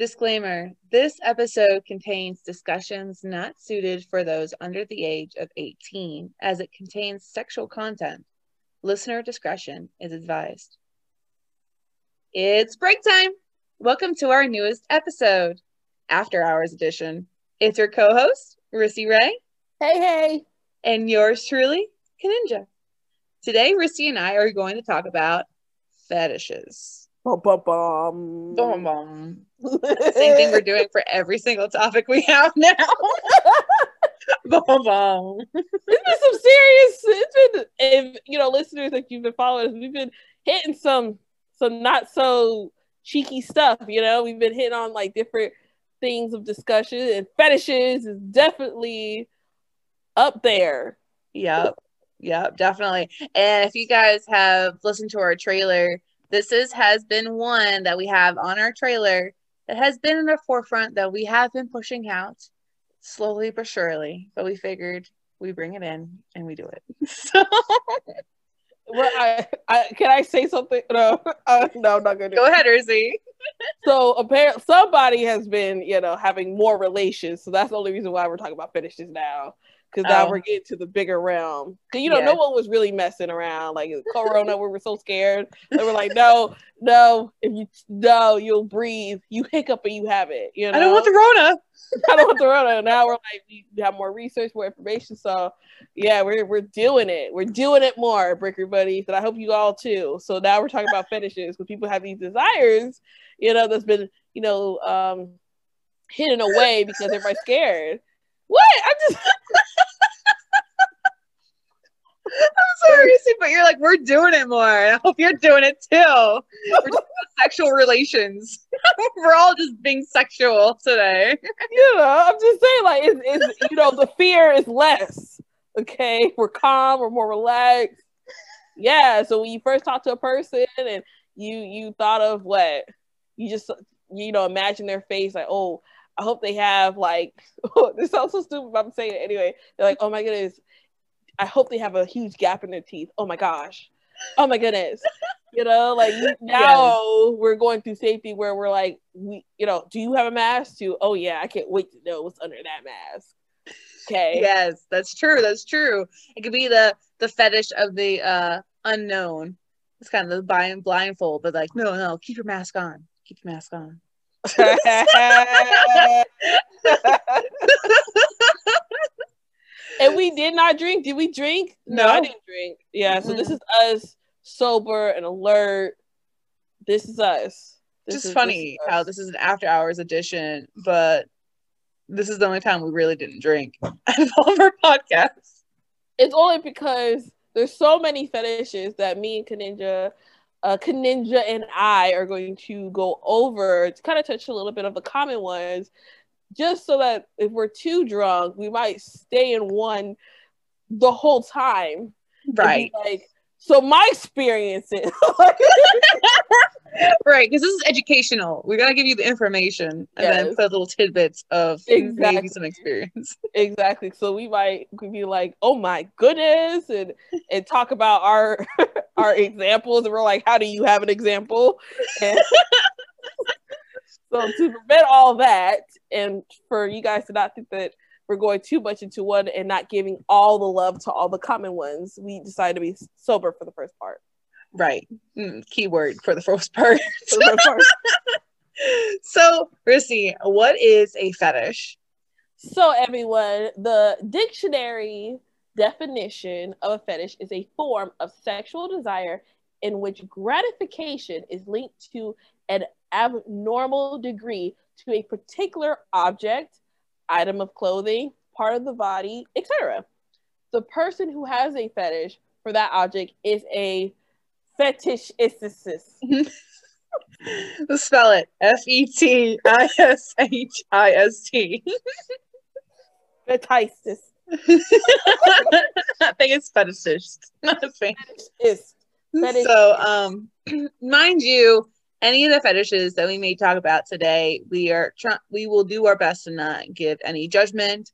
Disclaimer This episode contains discussions not suited for those under the age of 18, as it contains sexual content. Listener discretion is advised. It's break time! Welcome to our newest episode, After Hours Edition. It's your co host, Rissy Ray. Hey, hey. And yours truly, Kaninja. Today, Rissy and I are going to talk about fetishes. Bum, bum, bum. Boom. Same thing we're doing for every single topic we have now. boom, boom. It's been some serious. It's been, if you know, listeners that you've been following us, we've been hitting some, some not so cheeky stuff. You know, we've been hitting on like different things of discussion, and fetishes is definitely up there. Yep. Yep, definitely. And if you guys have listened to our trailer, this is has been one that we have on our trailer that has been in the forefront that we have been pushing out slowly but surely. But we figured we bring it in and we do it. So Well, I, I, can I say something? No, uh, no, I'm not gonna. go ahead, Urzy. So apparently, somebody has been, you know, having more relations. So that's the only reason why we're talking about finishes now. Because now Oh. we're getting to the bigger realm. Because you know, Yeah. no one was really messing around. Like Corona, we were so scared. They were like, "No, no, if you no, you'll breathe. You hiccup and you have it." You know, I don't want the Rona. I don't want the Corona. Now we're like, we have more research, more information. So yeah, we're we're doing it. We're doing it more, Bricker buddies, and I hope you all too. So now we're talking about fetishes because people have these desires, you know, that's been, you know, um hidden away because everybody's scared. What? I'm just I'm sorry, but you're like, we're doing it more. I hope you're doing it too. We're talking about sexual relations. we're all just being sexual today. you know, I'm just saying, like, it's, it's you know, the fear is less. Okay, we're calm, we're more relaxed. Yeah. So when you first talk to a person and you you thought of what you just you know imagine their face like, oh, I hope they have like this sounds so stupid, but I'm saying it anyway. They're like, oh my goodness, I hope they have a huge gap in their teeth. Oh my gosh, oh my goodness. You know, like now we're going through safety where we're like, we, you know, do you have a mask? To oh yeah, I can't wait to know what's under that mask. Okay. Yes, that's true. That's true. It could be the the fetish of the uh unknown. It's kind of the blind blindfold, but like, no, no, keep your mask on. Keep your mask on. and we did not drink. Did we drink? No, I didn't drink. Yeah, so this is us sober and alert. This is us. This Just is- funny this is how this is an after hours edition, but this is the only time we really didn't drink out of all of our podcasts. it's only because there's so many fetishes that me and Kaninja, uh, Kaninja and I are going to go over to kind of touch a little bit of the common ones, just so that if we're too drunk, we might stay in one the whole time. Right. Like, so my experiences. Right. Because this is educational. We gotta give you the information and then Yes. put little tidbits of maybe Exactly. some experience. exactly. So we might be like, oh my goodness, and and talk about our our examples, and we're like, how do you have an example? And so to prevent all that, and for you guys to not think that we're going too much into one and not giving all the love to all the common ones, we decided to be sober for the first part. Right. Mm, keyword for the first part. For the first part. so, Rissy, what is a fetish? So, everyone, the dictionary definition of a fetish is a form of sexual desire in which gratification is linked to an abnormal degree to a particular object, item of clothing, part of the body, etc. The person who has a fetish for that object is a fetishist. Spell it F E T I S H I S T. Fetishist. I think it's fetishist, not a. Fetish. So, um, mind you, any of the fetishes that we may talk about today, we are trying, we will do our best to not give any judgment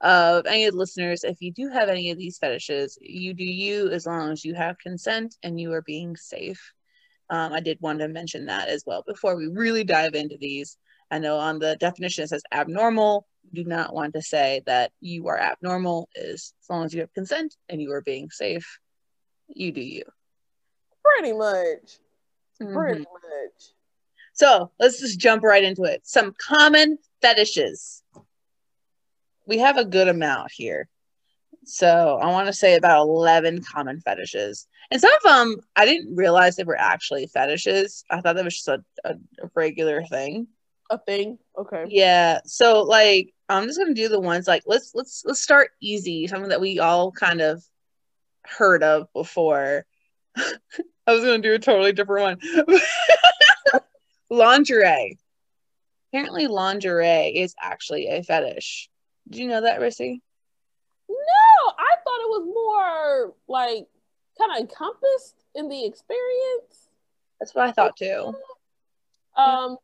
of any of the listeners. If you do have any of these fetishes, you do you as long as you have consent and you are being safe. Um, I did want to mention that as well before we really dive into these. I know on the definition it says abnormal. Do not want to say that you are abnormal. Is as long as you have consent and you are being safe, you do you. Pretty much. Pretty Mhm. much. So let's just jump right into it. Some common fetishes. We have a good amount here. So I want to say about 11 common fetishes. And some of them, I didn't realize they were actually fetishes. I thought that was just a, a, a regular thing. A thing. Okay. Yeah. So like I'm just gonna do the ones like let's let's let's start easy, something that we all kind of heard of before. I was gonna do a totally different one. lingerie. Apparently lingerie is actually a fetish. Do you know that, Rissy? No, I thought it was more like kind of encompassed in the experience. That's what I thought too. Um,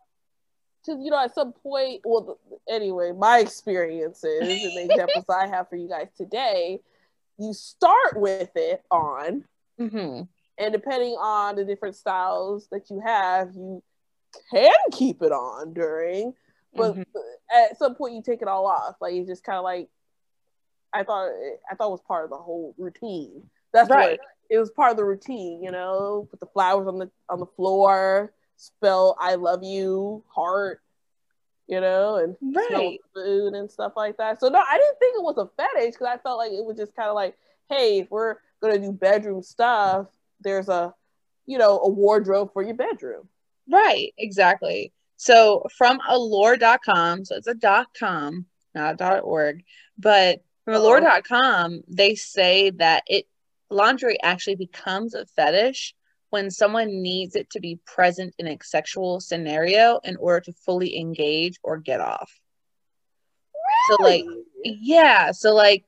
because you know, at some point, well, anyway, my experiences and the examples I have for you guys today, you start with it on, hmm and depending on the different styles that you have, you can keep it on during, but Mhm. at some point you take it all off. Like it's just kind of like I thought. I thought it was part of the whole routine. That's Right. what it was part of the routine. You know, put the flowers on the on the floor, spell "I love you" heart. You know, and Right. the food and stuff like that. So no, I didn't think it was a fetish because I felt like it was just kind of like, hey, if we're gonna do bedroom stuff, there's a, you know, a wardrobe for your bedroom. Right. Exactly. So from allure.com, so it's a dot com, not a dot org, but from allure.com, they say that it lingerie actually becomes a fetish when someone needs it to be present in a sexual scenario in order to fully engage or get off. really? So like Yeah, so like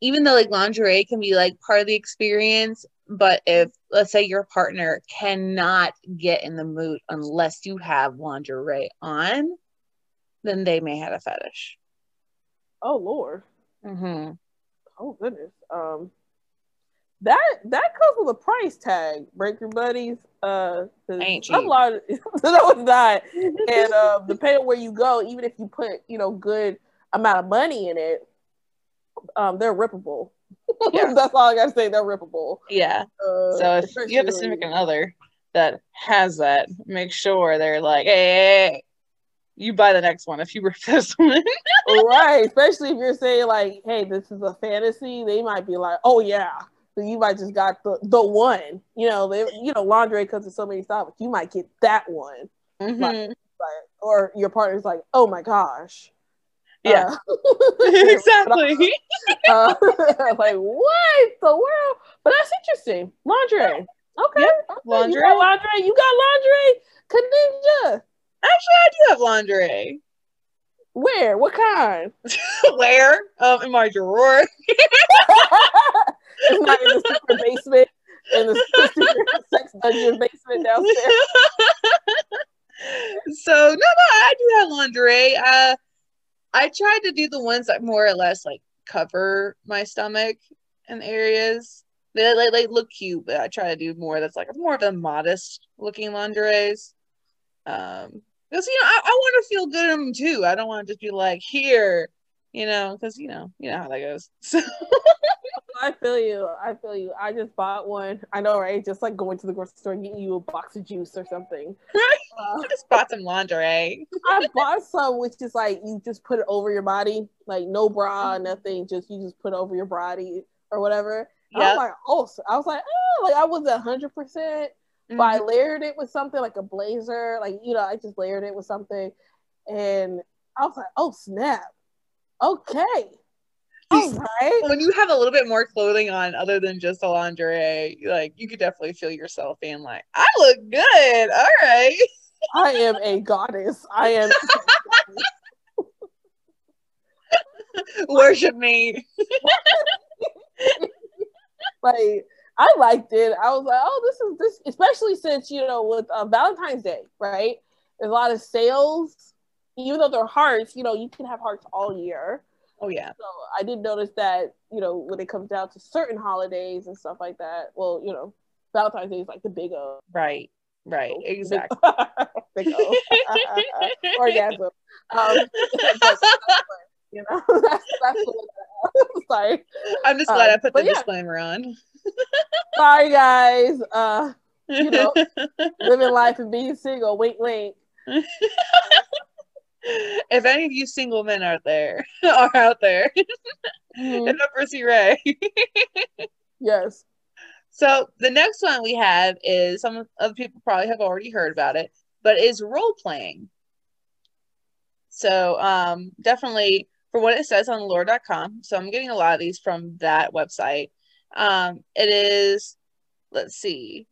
even though like lingerie can be like part of the experience, but if let's say your partner cannot get in the mood unless you have lingerie on, then they may have a fetish. oh lord. Mm-hmm. Oh goodness. Um that that comes with a price tag, break your buddies. Uh Ain't cheap. lot- no, it's not. And uh depending on where you go, even if you put, you know, good amount of money in it, um, they're rippable. Yeah. That's all I gotta say, they're rippable. Yeah. Uh, So if you have a significant other that has that, make sure they're like, hey, hey, hey, you buy the next one if you rip this one. right, especially if you're saying like, hey, this is a fantasy, they might be like, oh yeah. So you might just got the the one, you know, they you know, lingerie comes in so many styles, you might get that one. Mhm. like, or your partner's like, oh my gosh. Yeah. Uh, exactly. uh, like what the world? But that's interesting. Lingerie. Okay. Okay. lingerie. You got lingerie. You got lingerie. Kaninja. Actually, I do have lingerie. Where? What kind? Where? Um, in my drawer. it's not in the secret basement. In the secret sex dungeon basement downstairs. so no, no, I do have lingerie. Uh, I tried to do the ones that more or less like cover my stomach and areas. They like, like look cute, but I try to do more that's like more of a modest looking lingeries. Um, because you know I, I want to feel good in them too. I don't want to just be like here, you know, because you know you know how that goes. So I feel you. I feel you. I just bought one. I know, right? Just like going to the grocery store and getting you a box of juice or something. Uh, I just bought some lingerie. I bought some which is like you just put it over your body, like no bra, nothing. Just you just put it over your body or whatever. And I was like, oh, so I was like, oh, like I wasn't hundred percent, but I layered it with something like a blazer, like you know, I just layered it with something, and I was like, oh snap, okay, all right. when you have a little bit more clothing on other than just a lingerie, like you could definitely feel yourself being like, I look good. All right. I am a goddess. I am. Worship me. like I liked it. I was like, oh, this is this, especially since you know with uh, Valentine's Day, right? There's a lot of sales. Even though they're hearts, you know, you can have hearts all year. Oh yeah. So I did notice that, you know, when it comes down to certain holidays and stuff like that. Well, you know, Valentine's Day is like the big uh, Right. Right, exactly. Big O. Orgasm. Um, you know, that's, that's the Sorry. I'm just glad Um, I put the yeah. disclaimer on. Sorry, guys. Uh, you know, living life and being single. Wink, wink. If any of you single men out there are out there, Mhm. hit up Rissy Ray. Yes. So the next one we have is some of people probably have already heard about it, but is role playing. So um, definitely for what it says on allure.com. So I'm getting a lot of these from that website. Um, it is, let's see,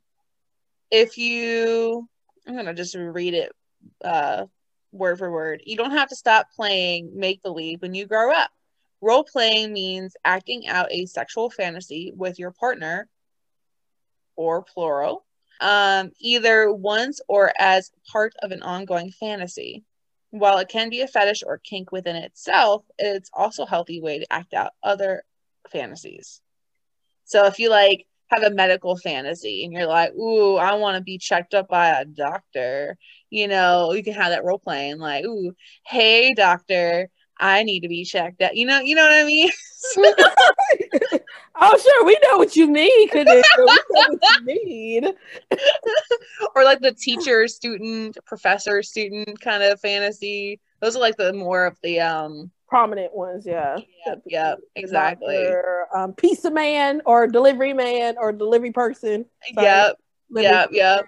if you, I'm gonna just read it uh, word for word. You don't have to stop playing make believe when you grow up. Role playing means acting out a sexual fantasy with your partner or plural, um, either once or as part of an ongoing fantasy. While it can be a fetish or kink within itself, it's also a healthy way to act out other fantasies. So if you like have a medical fantasy and you're like, ooh, I want to be checked up by a doctor, you know, you can have that role playing like, ooh, hey doctor, I need to be checked out. You know, you know what I mean? oh, sure. We know what you mean, Kaninja. We know what you need. or like the teacher student professor student kind of fantasy those are like the more of the um Prominent ones, yeah. Yeah, yep, exactly. doctor, um, pizza man or delivery man or delivery person. Sorry. yep Delivery Yep, yep.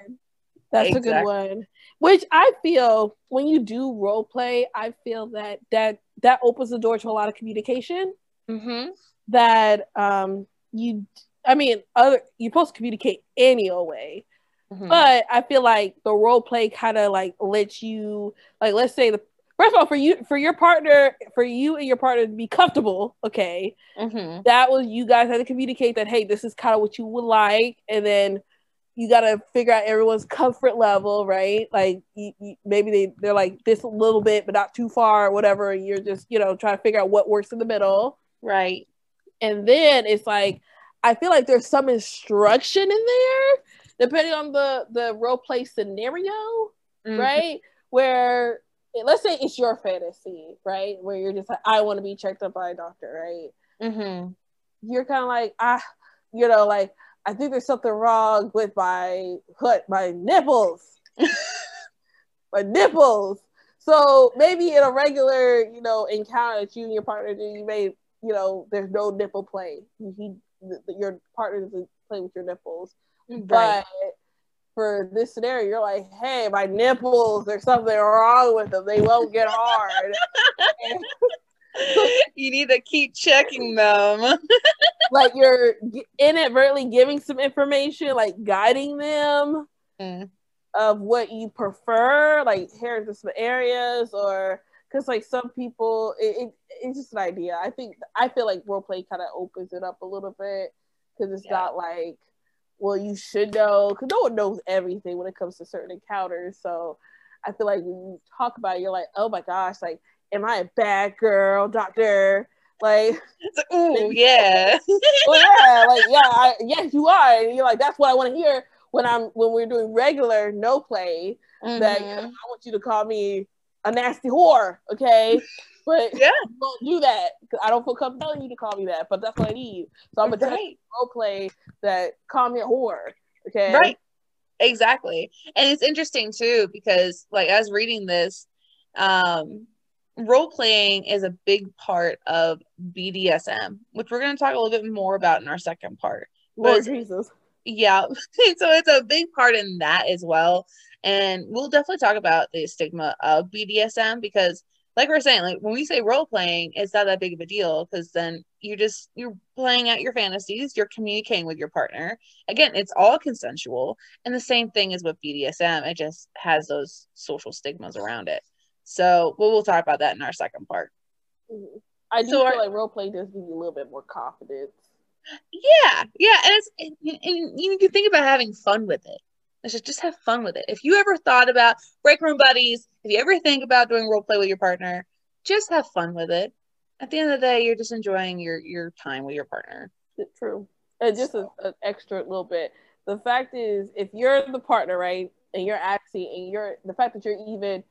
That's a good one. Which I feel when you do role play, I feel that that that opens the door to a lot of communication. mm-hmm. That um you, I mean, other you're supposed to communicate any old way. Mm-hmm. but I feel like the role play kind of like lets you like let's say the first of all for you for your partner for you and your partner to be comfortable okay mm-hmm. that was you guys had to communicate that hey this is kind of what you would like and then you got to figure out everyone's comfort level right like you, you, maybe they they're like this a little bit but not too far or whatever and you're just you know trying to figure out what works in the middle right and then it's like I feel like there's some instruction in there, depending on the the role play scenario, Mhm. right? Where let's say it's your fantasy, right? Where you're just like, I want to be checked up by a doctor, right? mm-hmm. You're kind of like, ah, you know, like I think there's something wrong with my hut, my nipples, my nipples. So maybe in a regular, you know, encounter that you and your partner do, you may, you know, there's no nipple play. He, th- your partner doesn't play with your nipples. right But for this scenario, you're like, hey, my nipples, there's something wrong with them. They won't get hard. You need to keep checking them like you're inadvertently giving some information, like guiding them Mm. of what you prefer, like here's the some areas, or because like some people, it, it, it's just an idea. I think I feel like role play kind of opens it up a little bit because it's Yeah. not like, well, you should know because no one knows everything when it comes to certain encounters. So I feel like when you talk about it, you're like, oh my gosh, like, am I a bad girl, doctor? Like, ooh yeah well, yeah, like yeah, I, yes, you are. And you're like, that's what I want to hear when I'm when we're doing regular no play. That you know, Mhm. I want you to call me a nasty whore, okay? But Yeah. don't do that I don't feel comfortable telling you to call me that. But that's what I need. So I'm gonna right role play that call me a whore, okay? right exactly and it's interesting too because like as reading this um role playing is a big part of bdsm which we're going to talk a little bit more about in our second part. Lord But- Jesus. yeah so it's a big part in that as well. And we'll definitely talk about the stigma of bdsm because like we're saying like when we say role playing it's not that big of a deal because then you just you're playing out your fantasies you're communicating with your partner. Again it's all consensual and the same thing is with bdsm it just has those social stigmas around it so we'll, we'll talk about that in our second part Mhm. I do So feel are- like role play does give you a little bit more confidence. Yeah, yeah, and it's and, and you can think about having fun with it. Let's just just have fun with it. If you ever thought about break room buddies, if you ever think about doing role play with your partner, just have fun with it. At the end of the day, you're just enjoying your your time with your partner. True. And just a- an extra little bit. The fact is, if you're the partner, right, and you're acting, and you're the fact that you're even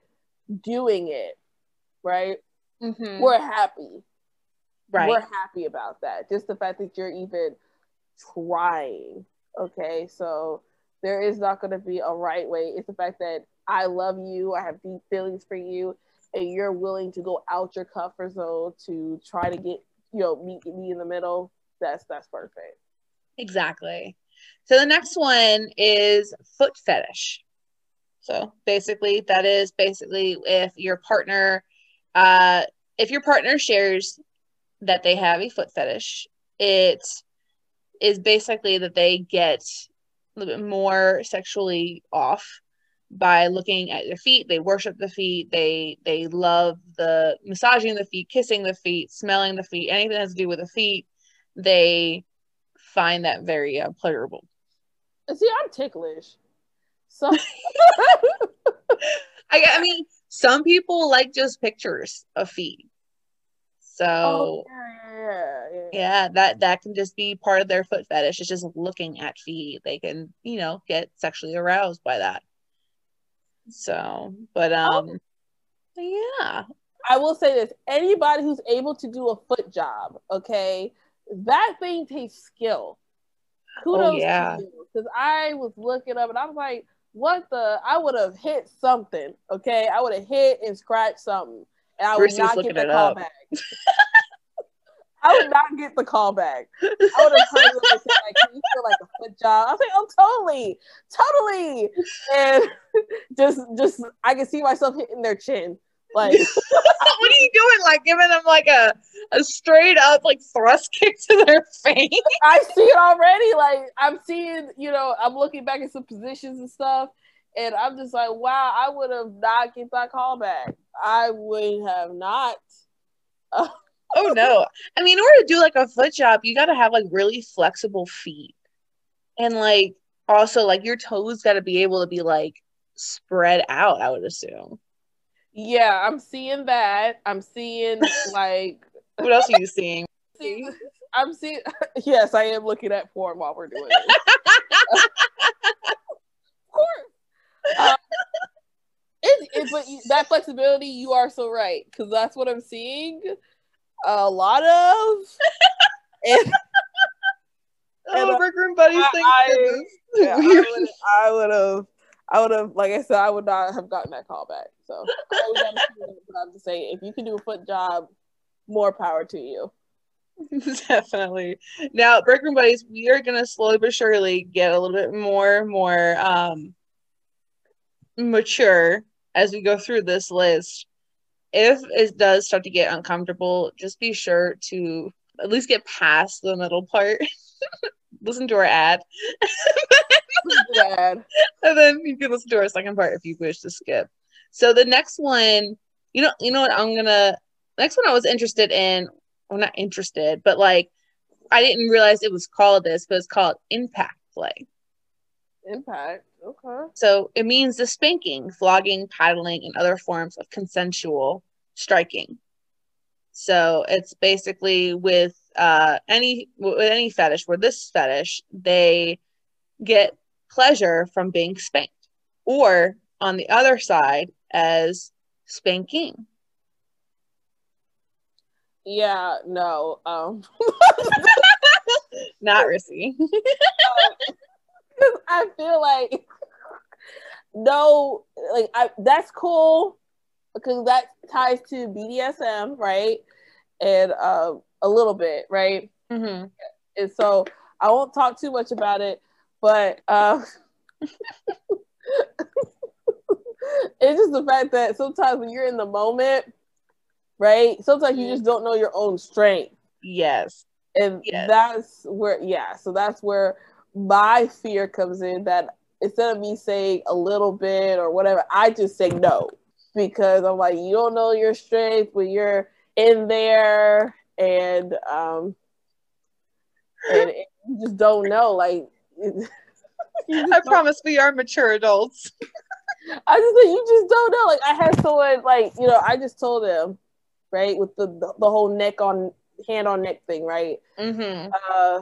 doing it, right? Mhm. We're happy. right. We're happy about that. Just the fact that you're even trying. Okay. So there is not going to be a right way. It's the fact that I love you, I have deep feelings for you, and you're willing to go out your comfort zone to try to get, you know, meet me in the middle. That's that's perfect. Exactly. So the next one is foot fetish. So basically, that is basically if your partner, uh, if your partner shares that they have a foot fetish, it is basically that they get a little bit more sexually off by looking at their feet. They worship the feet. They they love the massaging the feet, kissing the feet, smelling the feet, anything that has to do with the feet. They find that very uh, pleasurable. See, I'm ticklish. So I, I mean, some people like just pictures of feet. So oh, yeah, yeah, yeah. yeah, that that can just be part of their foot fetish. It's just looking at feet. They can, you know, get sexually aroused by that. So, but um, yeah, I will say this: anybody who's able to do a foot job, okay, that thing takes skill. Kudos yeah. to you, because I was looking up and I was like, "What the?" I would have hit something, okay. I would have hit and scratched something, and I would not get the call up. back. I would not get the call back. I would have heard like, "Can you feel like a foot job?" I was like, "Oh, totally, totally," and just, just I can see myself hitting their chin, like. what are you doing? Like giving them like a a straight up like thrust kick to their face? I see it already. Like I'm seeing, you know, I'm looking back at some positions and stuff, and I'm just like, wow, I would have not get that call back. I would have not. Oh no! I mean, in order to do like a foot job, you got to have like really flexible feet, and like also like your toes got to be able to be like spread out. I would assume. Yeah, I'm seeing that. I'm seeing like What else are you seeing? I'm seeing. Yes, I am looking at porn while we're doing it. of course. Um, it, it, but that flexibility, you are so right, because that's what I'm seeing a lot of. And oh, uh, workroom buddies, I- I- yeah, I would have, I would have, like I said, I would not have gotten that call back. So I but I'm just saying, if you can do a foot job, more power to you. Definitely. Now, Breakroom Buddies, we are gonna slowly but surely get a little bit more, more um mature as we go through this list. If it does start to get uncomfortable, just be sure to at least get past the middle part. listen to our ad, and then you can listen to our second part if you wish to skip. So the next one, you know, you know what I'm gonna next one I was interested in. Well, not interested, but like I didn't realize it was called this, but it's called impact play. Impact. Okay. So it means the spanking, flogging, paddling, and other forms of consensual striking. So it's basically with uh, any with any fetish, where this fetish, they get pleasure from being spanked, or on the other side as spanking. Yeah. No. Um. Not risky. I feel like no, like I that's cool because that ties to BDSM, right? And uh, a little bit, right? hmm And so I won't talk too much about it, but uh, it's just the fact that sometimes when you're in the moment, right? Sometimes you just don't know your own strength. Yes. and Yes. that's where yeah so that's where my fear comes in that instead of me saying a little bit or whatever i just say no because i'm like you don't know your strength when you're in there and um and it- you just don't know like I promise we are mature adults. I just think you just don't know. Like I had someone like you know I just told them right with the the, the whole neck on hand on neck thing right Mm-hmm. uh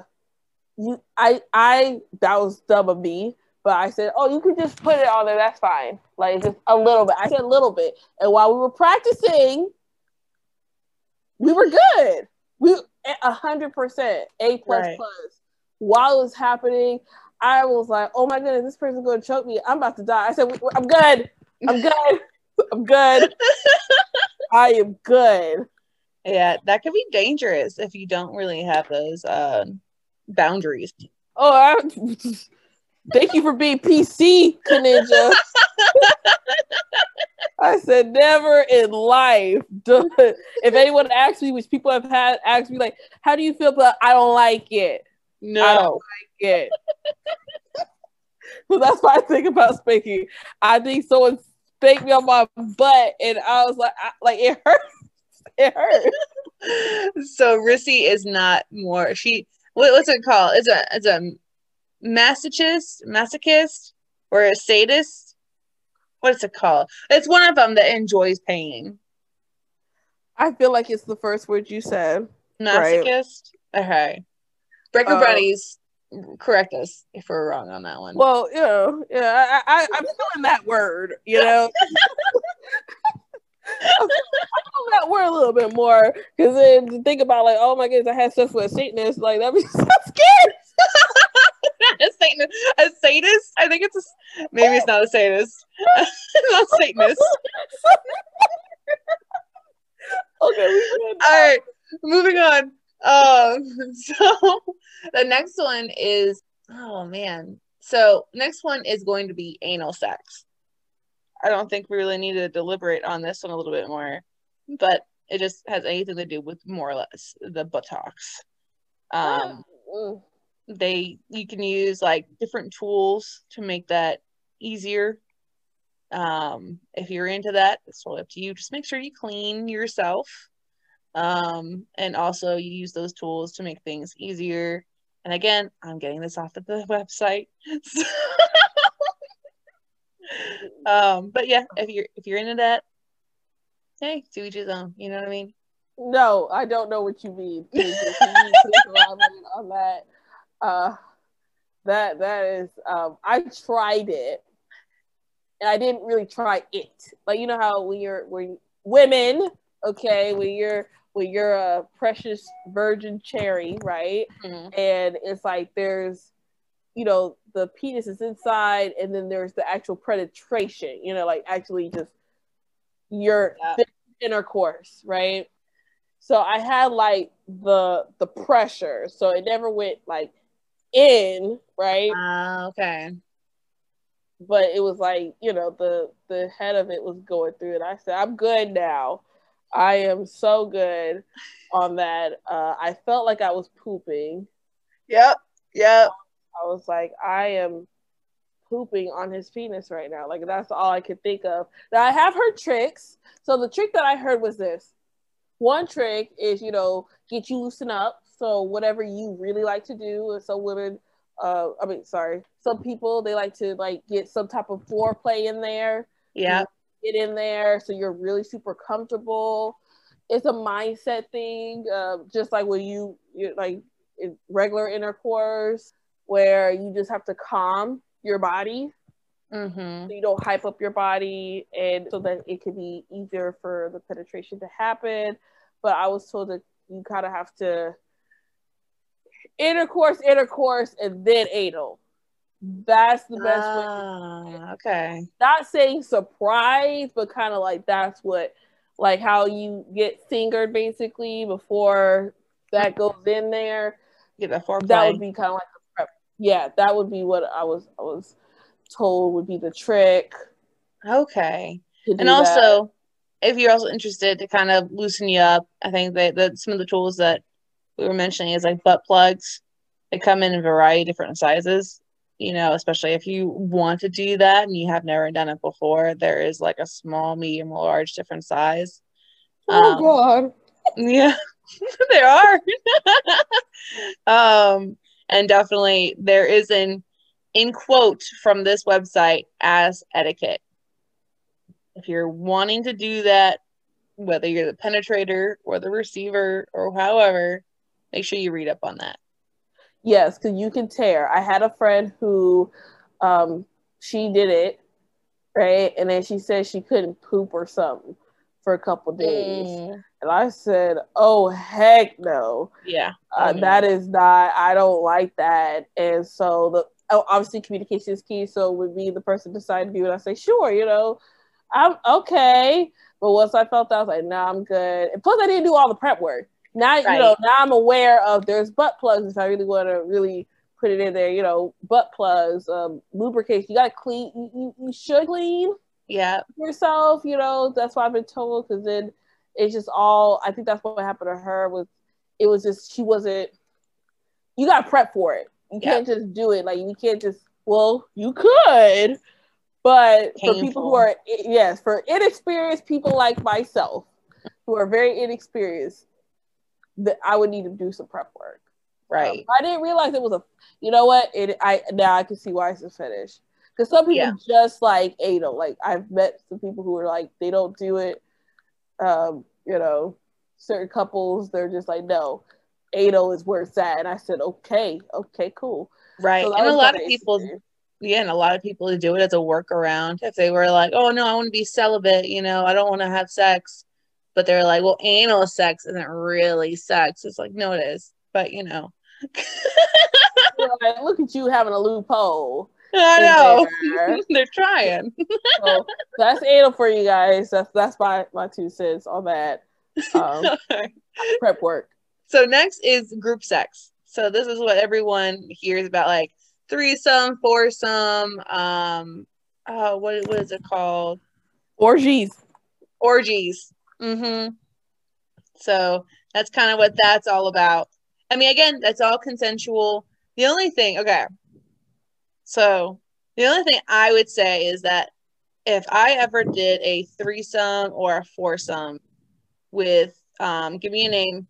you I I that was dumb of me, But I said, oh, you could just put it on there. That's fine. Like just a little bit. I said a little bit. And while we were practicing, we were good. We a hundred percent A plus Right. plus. While it was happening, I was like, oh my goodness, this person's gonna choke me. I'm about to die. I said, I'm good. I'm good. I'm good. I am good. Yeah, that could be dangerous if you don't really have those uh, boundaries. Oh, I, thank you for being PC, Kaninja. I said never in life. If anyone asks me, which people have had asked me, like, how do you feel about? I don't like it. No. I don't like it. so that's why I think about spanking. I think someone spanked me on my butt, and I was like, I, like it hurts. It hurts. so Rissy is not more. She what, what's it called? It's a it's a masochist, masochist, or a sadist. What's it called? It's one of them that enjoys pain. I feel like it's the first word you said. Right. Masochist. Okay. Breaker Uh, Bunnies, correct us if we're wrong on that one. Well, you know, yeah, I, I, I'm feeling that word, you know. I'm feeling that word a little bit more because then think about like, oh my goodness, I had sex with a Satanist, like that'd be so scary. A Satanist, a sadist. I think it's a maybe it's not a sadist, not Satanist. Okay. All right, moving on. Um, so the next one is oh man. So next one is going to be anal sex. I don't think we really need to deliberate on this one a little bit more, but it just has anything to do with more or less the buttocks. Um. They you can use like different tools to make that easier. Um if you're into that it's totally up to you. Just make sure you clean yourself. Um and also you use those tools to make things easier. And again i'm getting this off of the website. Um but yeah if you're if you're into that hey to each his own. You know what i mean? No, I don't know what you mean. On that. Uh, that that is. Um, I tried it, and I didn't really try it. Like you know how when you're when women, okay, when you're when you're a precious virgin cherry, right? And it's like there's, you know, the penis is inside, and then there's the actual penetration. You know, like actually just your Yeah. intercourse, right? So I had like the the pressure, so it never went like in, right? Ah, okay But it was like you know the the head of it was going through it. I said I'm good now. I am so good on that. Uh, I felt like I was pooping. yep yep I was like I am pooping on his penis right now. Like that's all I could think of. Now I have heard tricks. So the trick that I heard was this. One trick is, you know, get you loosen up. So whatever you really like to do, some women, uh, I mean, sorry, some people they like to like get some type of foreplay in there, Yeah, get in there, so you're really super comfortable. It's a mindset thing, uh, just like when you you like in regular intercourse, where you just have to calm your body. Mm-hmm. So you don't hype up your body and so that it can be easier for the penetration to happen. But i was told that you kind of have to intercourse intercourse and then anal. That's the best way Ah, okay. Not saying surprise but kind of like that's what like how you get fingered basically before that goes in there. Get the foreplay. That would be kind of like the prep yeah that would be what i was i was told would be the trick okay. and that. also if you're also interested to kind of loosen you up i think that, that some of the tools that we were mentioning is like butt plugs. They come in a variety of different sizes you know especially if you want to do that and you have never done it before there is like a small medium large different size. Oh um, god. yeah there are. Um and definitely there is an in quote from this website as etiquette. If you're wanting to do that whether you're the penetrator or the receiver or however make sure you read up on that Yes, because you can tear. I had a friend who um, she did it, right? And then she said she couldn't poop or something for a couple days. Mm. And I said, "Oh heck no! Yeah, uh, that is not. I don't like that." And so the oh, obviously communication is key. So would be the person decide to do it. I say, "Sure, you know, I'm okay." But once I felt that, I was like, "Nah, I'm good." And plus, I didn't do all the prep work. Now right. you know. Now I'm aware of there's butt plugs if I really want to really put it in there. You know, butt plugs, um, lubrication. You got to clean. You, you, should clean yeah yourself you know that's what i've been told because then it's just all i think that's what happened to her was it was just she wasn't you got to prep for it you yeah. can't just do it like you can't just well you could but Painful. for people who are yes for inexperienced people like myself who are very inexperienced that i would need to do some prep work right um, i didn't realize it was a you know what it i now i can see why it's a fetish because some people yeah. just like anal. Like I've met some people who are like they don't do it. Um, you know, certain couples they're just like no, anal is where it's at. And I said okay, okay, cool. Right, so and a lot of people. Yeah, and a lot of people do it as a workaround. If they were like, "Oh no, I want to be celibate," you know, I don't want to have sex, but they're like, "Well, anal sex isn't really sex." It's like, no, it is, but you know. look at you having a loophole. I know. They're trying. so that's anal for you guys. That's that's my my two cents on that. Um, prep work. So next is group sex. So this is what everyone hears about, like threesome, foursome. Um, uh, what what is it called? Orgies. Orgies. Mm-hmm. So that's kind of what that's all about. I mean, again, that's all consensual. The only thing, okay, so the only thing I would say is that if I ever did a threesome or a foursome with, um, give me a name,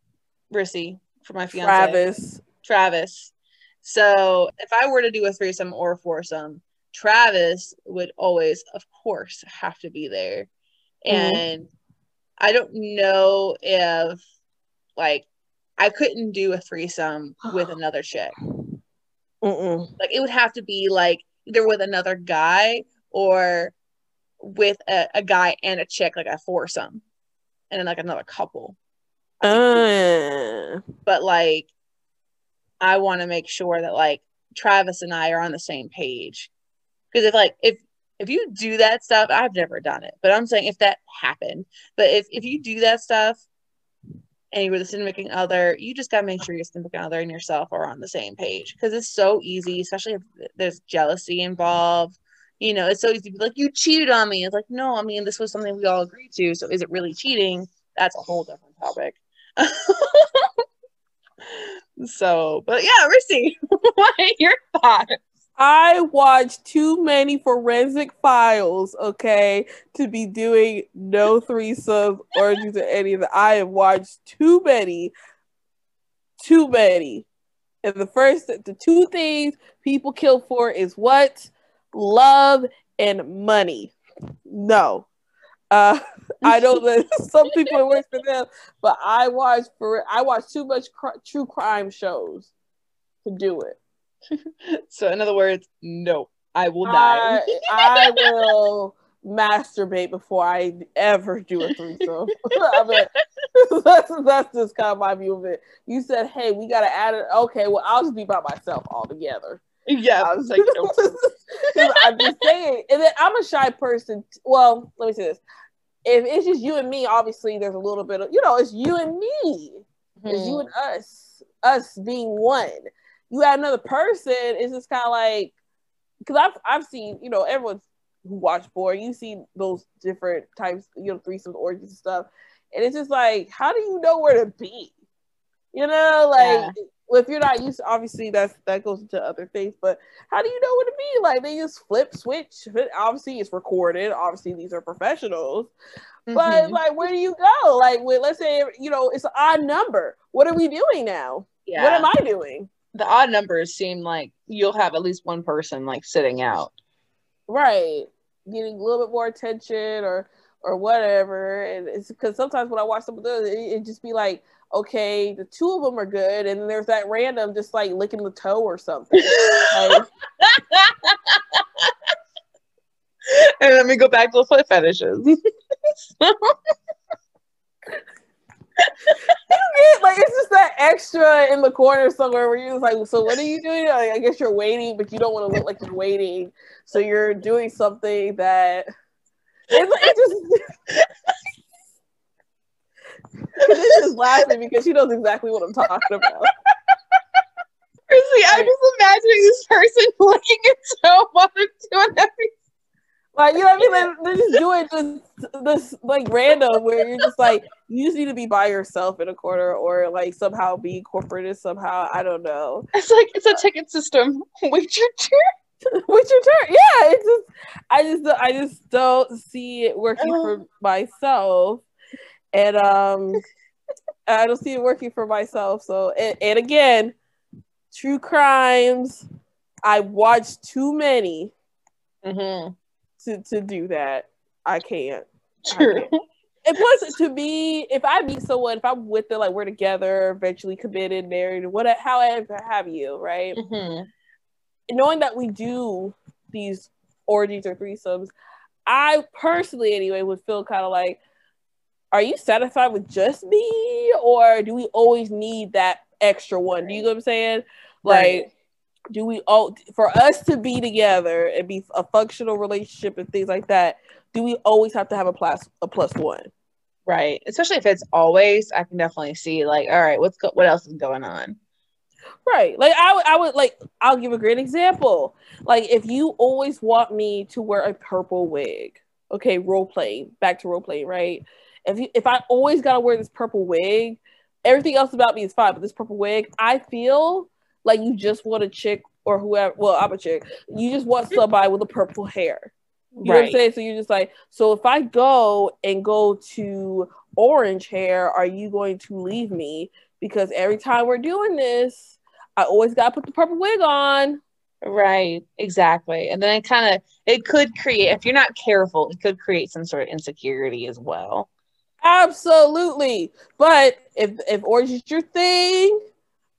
Rissy, for my fiance. Travis. Travis. So if I were to do a threesome or a foursome, Travis would always, of course, have to be there. Mm-hmm. And I don't know if, like, I couldn't do a threesome with another chick. Mm-mm. Like it would have to be like either with another guy or with a, a guy and a chick, like a foursome, and then like another couple. Uh. But like, I want to make sure that like Travis and I are on the same page. Because if like if if you do that stuff, I've never done it, but I'm saying if that happened, but if if you do that stuff and you were the significant other, you just gotta make sure your significant other and yourself are on the same page because it's so easy, especially if there's jealousy involved. You know, it's so easy to be like, you cheated on me. It's like, no, I mean, this was something we all agreed to. So is it really cheating? That's a whole different topic. so, but yeah, Rissy, what are your thoughts? I watch too many forensic files, okay, to be doing no threesomes or to any of that. I have watched too many, too many. And the first, the two things people kill for is what? Love and money. No. Uh, I know that some people it for them, but I watch for I watch too much cr- true crime shows to do it. so in other words, no, I will die. I, I will masturbate before I ever do a threesome. I mean, that's, that's just kind of my view of it. You said, "Hey, we got to add it." Okay, well, I'll just be by myself altogether. Yeah, I was like, I'm just saying, and then I'm a shy person. Well, let me say this: if it's just you and me, obviously there's a little bit of, you know, it's you and me, mm-hmm. it's you hmm. and us, us being one you add another person, it's just kind of like because I've I've seen you know everyone's who watch porn, you see those different types, you know, threesomes, orgies and stuff, and it's just like, how do you know where to be? You know, like yeah. if you're not used, to, obviously that's that goes into other things, but how do you know where to be? Like they just flip switch. Obviously, it's recorded. Obviously, these are professionals. Mm-hmm. But like, where do you go? Like, with, let's say you know it's an odd number. What are we doing now? Yeah. What am I doing? The odd numbers seem like you'll have at least one person like sitting out. Right. Getting a little bit more attention or or whatever. And it's because sometimes when I watch some of those, it, it just be like, okay, the two of them are good, and there's that random just like licking the toe or something. like, and let me go back to the foot fetishes. like it's just that extra in the corner somewhere where you're just like, so what are you doing? Like, I guess you're waiting, but you don't want to look like you're waiting, so you're doing something that it's, it's just. She's just laughing because she knows exactly what I'm talking about. Seriously, I'm just imagining this person looking at so while they're doing everything. Like you know what I mean? Like, They're, just doing this this like random where you're just like you just need to be by yourself in a corner or like somehow be incorporated somehow. I don't know. It's like it's a ticket system. Wait your turn. Wait your turn. Yeah, it's just I just I just don't see it working for myself, and um, I don't see it working for myself. So and, and again, true crimes. I watched too many. Mm-hmm to to do that. I can't. True. I can't. And plus, to me, if I meet someone, if I'm with them, like we're together, eventually committed, married, whatever, however have you, right? Mm-hmm. Knowing that we do these orgies or threesomes, I personally, anyway, would feel kind of like, are you satisfied with just me, or do we always need that extra one? Do you know what I'm saying? Like, right do we all for us to be together and be a functional relationship and things like that do we always have to have a plus a plus one? Right. Especially if it's always i can definitely see like all right what's go- what else is going on? Right. Like I would i would like i'll give a great example. Like if you always want me to wear a purple wig okay role playing back to role playing right? If you if i always gotta wear this purple wig everything else about me is fine but this purple wig i feel like you just want a chick or whoever. Well, I'm a chick. You just want somebody with a purple hair. You right. know what I'm saying? So you're just like, so if I go and go to orange hair, are you going to leave me? Because every time we're doing this, I always gotta put the purple wig on. Right, exactly. And then it kind of it could create if you're not careful, it could create some sort of insecurity as well. Absolutely. But if if orange is your thing,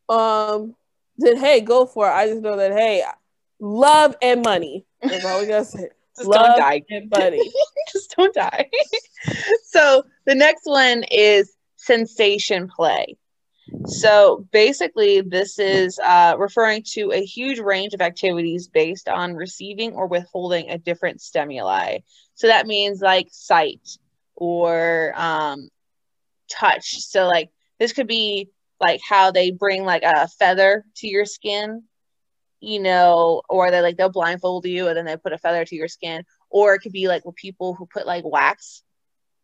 um, then hey, go for it. I just know that hey, love and money. That's all we gotta say. Just love don't die. and money. just don't die. so the next one is sensation play. So basically, this is uh, referring to a huge range of activities based on receiving or withholding a different stimuli. So that means like sight or um, touch. So, like, this could be like how they bring like a feather to your skin you know or they like they'll blindfold you and then they put a feather to your skin or it could be like with people who put like wax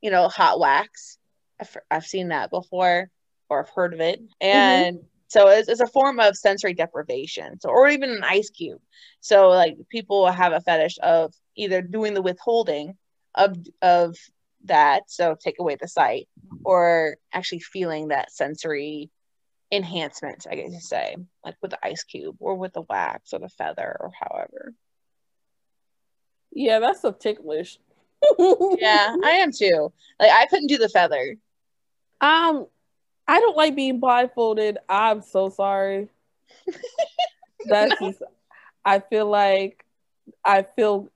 you know hot wax i've, I've seen that before or i've heard of it mm-hmm. and mm-hmm. so it's, it's a form of sensory deprivation so or even an ice cube so like people have a fetish of either doing the withholding of of that so take away the sight or actually feeling that sensory enhancement, I guess you say, like with the ice cube or with the wax or the feather or however. Yeah, that's so ticklish. yeah, I am too. Like I couldn't do the feather. Um, I don't like being blindfolded. I'm so sorry. That's no. just, I feel like I feel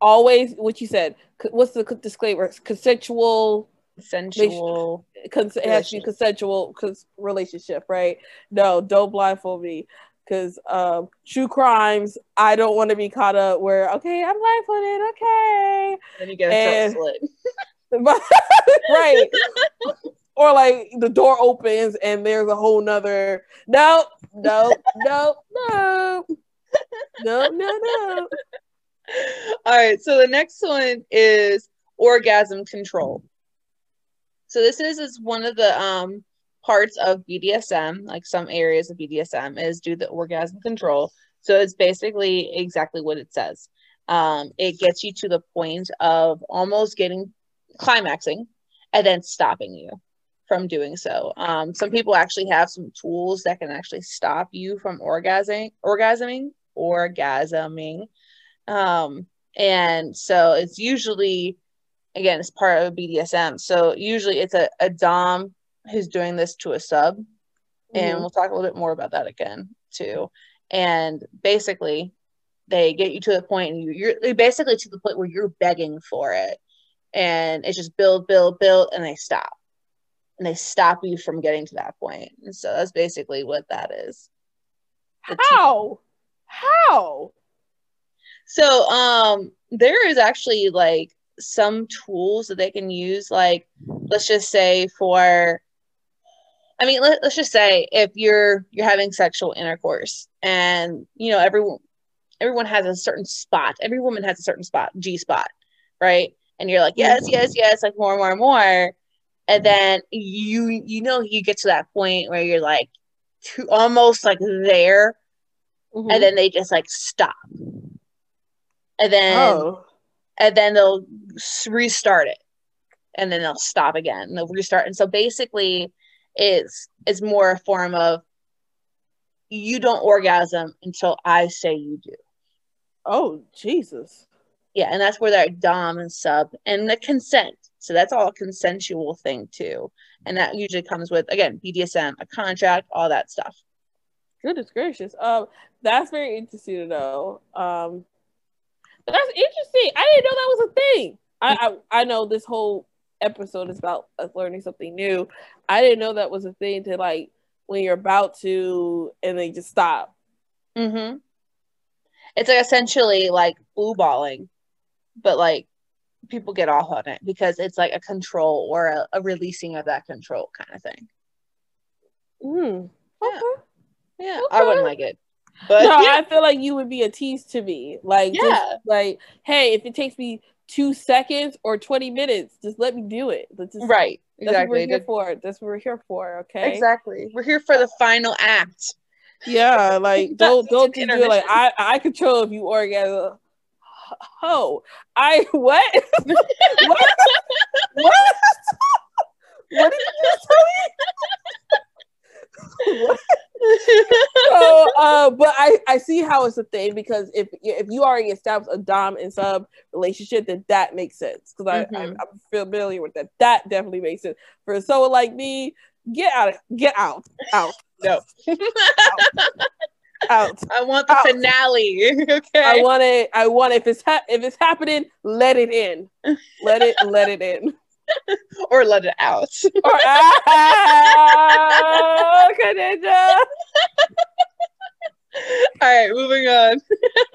always what you said. What's the disclaimer? Consensual consensual cons- it has to be consensual cons- relationship right? No don't blindfold me because um, true crimes i don't want to be caught up where okay i'm blindfolded okay. And you get a slit right. Or like the door opens and there's a whole nother no no no no no no no all right so the next one is orgasm control so this is is one of the um parts of BDSM, like some areas of BDSM, is do the orgasm control. So it's basically exactly what it says. Um, it gets you to the point of almost getting climaxing and then stopping you from doing so. Um, some people actually have some tools that can actually stop you from orgasming, orgasming, orgasming. Um, and so it's usually again, it's part of BDSM. So usually it's a, a Dom who's doing this to a sub. And Mhm. we'll talk a little bit more about that again too. And basically, they get you to the point, and you, you're basically to the point where you're begging for it, and it's just build, build, build, and they stop, and they stop you from getting to that point. And so that's basically what that is. How? How? So um there is actually like some tools that they can use like let's just say for I mean let, let's just say if you're you're having sexual intercourse and you know everyone everyone has a certain spot every woman has a certain spot G spot right? And you're like yes yes yes like more and more and more. And then you you know you get to that point where you're like to almost like there. Mhm. and then they just like stop. And then oh. And then they'll restart it and then they'll stop again and they'll restart and so basically it's it's more a form of you don't orgasm until i say you do Oh, Jesus. yeah and that's where that dom and sub and the consent so that's all a consensual thing too and that usually comes with again bdsm a contract all that stuff Goodness gracious. Um, that's very interesting to know. Um, that's interesting. I didn't know that was a thing. I, I I know this whole episode is about us learning something new. I didn't know that was a thing to like when you're about to and they just stop. mm-hmm. it's like essentially like blue balling but like people get off on it because it's like a control or a, a releasing of that control kind of thing Mm. Yeah. Okay. Yeah, I wouldn't like it. But no, yeah, I feel like you would be a tease to me. Like, just, Yeah. like, hey, if it takes me two seconds or twenty minutes, just let me do it. Let's just, right. That's what we're here for. That's what we're here for. Okay. Exactly. We're here for the final act. Yeah, like don't don't do it like I I control if you orgasm. Oh, I what? what? What? What did you just tell me? What? Uh, but I I see how it's a thing because if if you already established a dom and sub relationship, then that makes sense because I Mhm. I'm, I'm familiar with that. That definitely makes sense for someone like me. Get out of get out out no. out. I want the Out. finale. okay. I want it. I want if it's ha- if it's happening, let it in. Let it let it in. or let it out. Or ah. All right, moving on.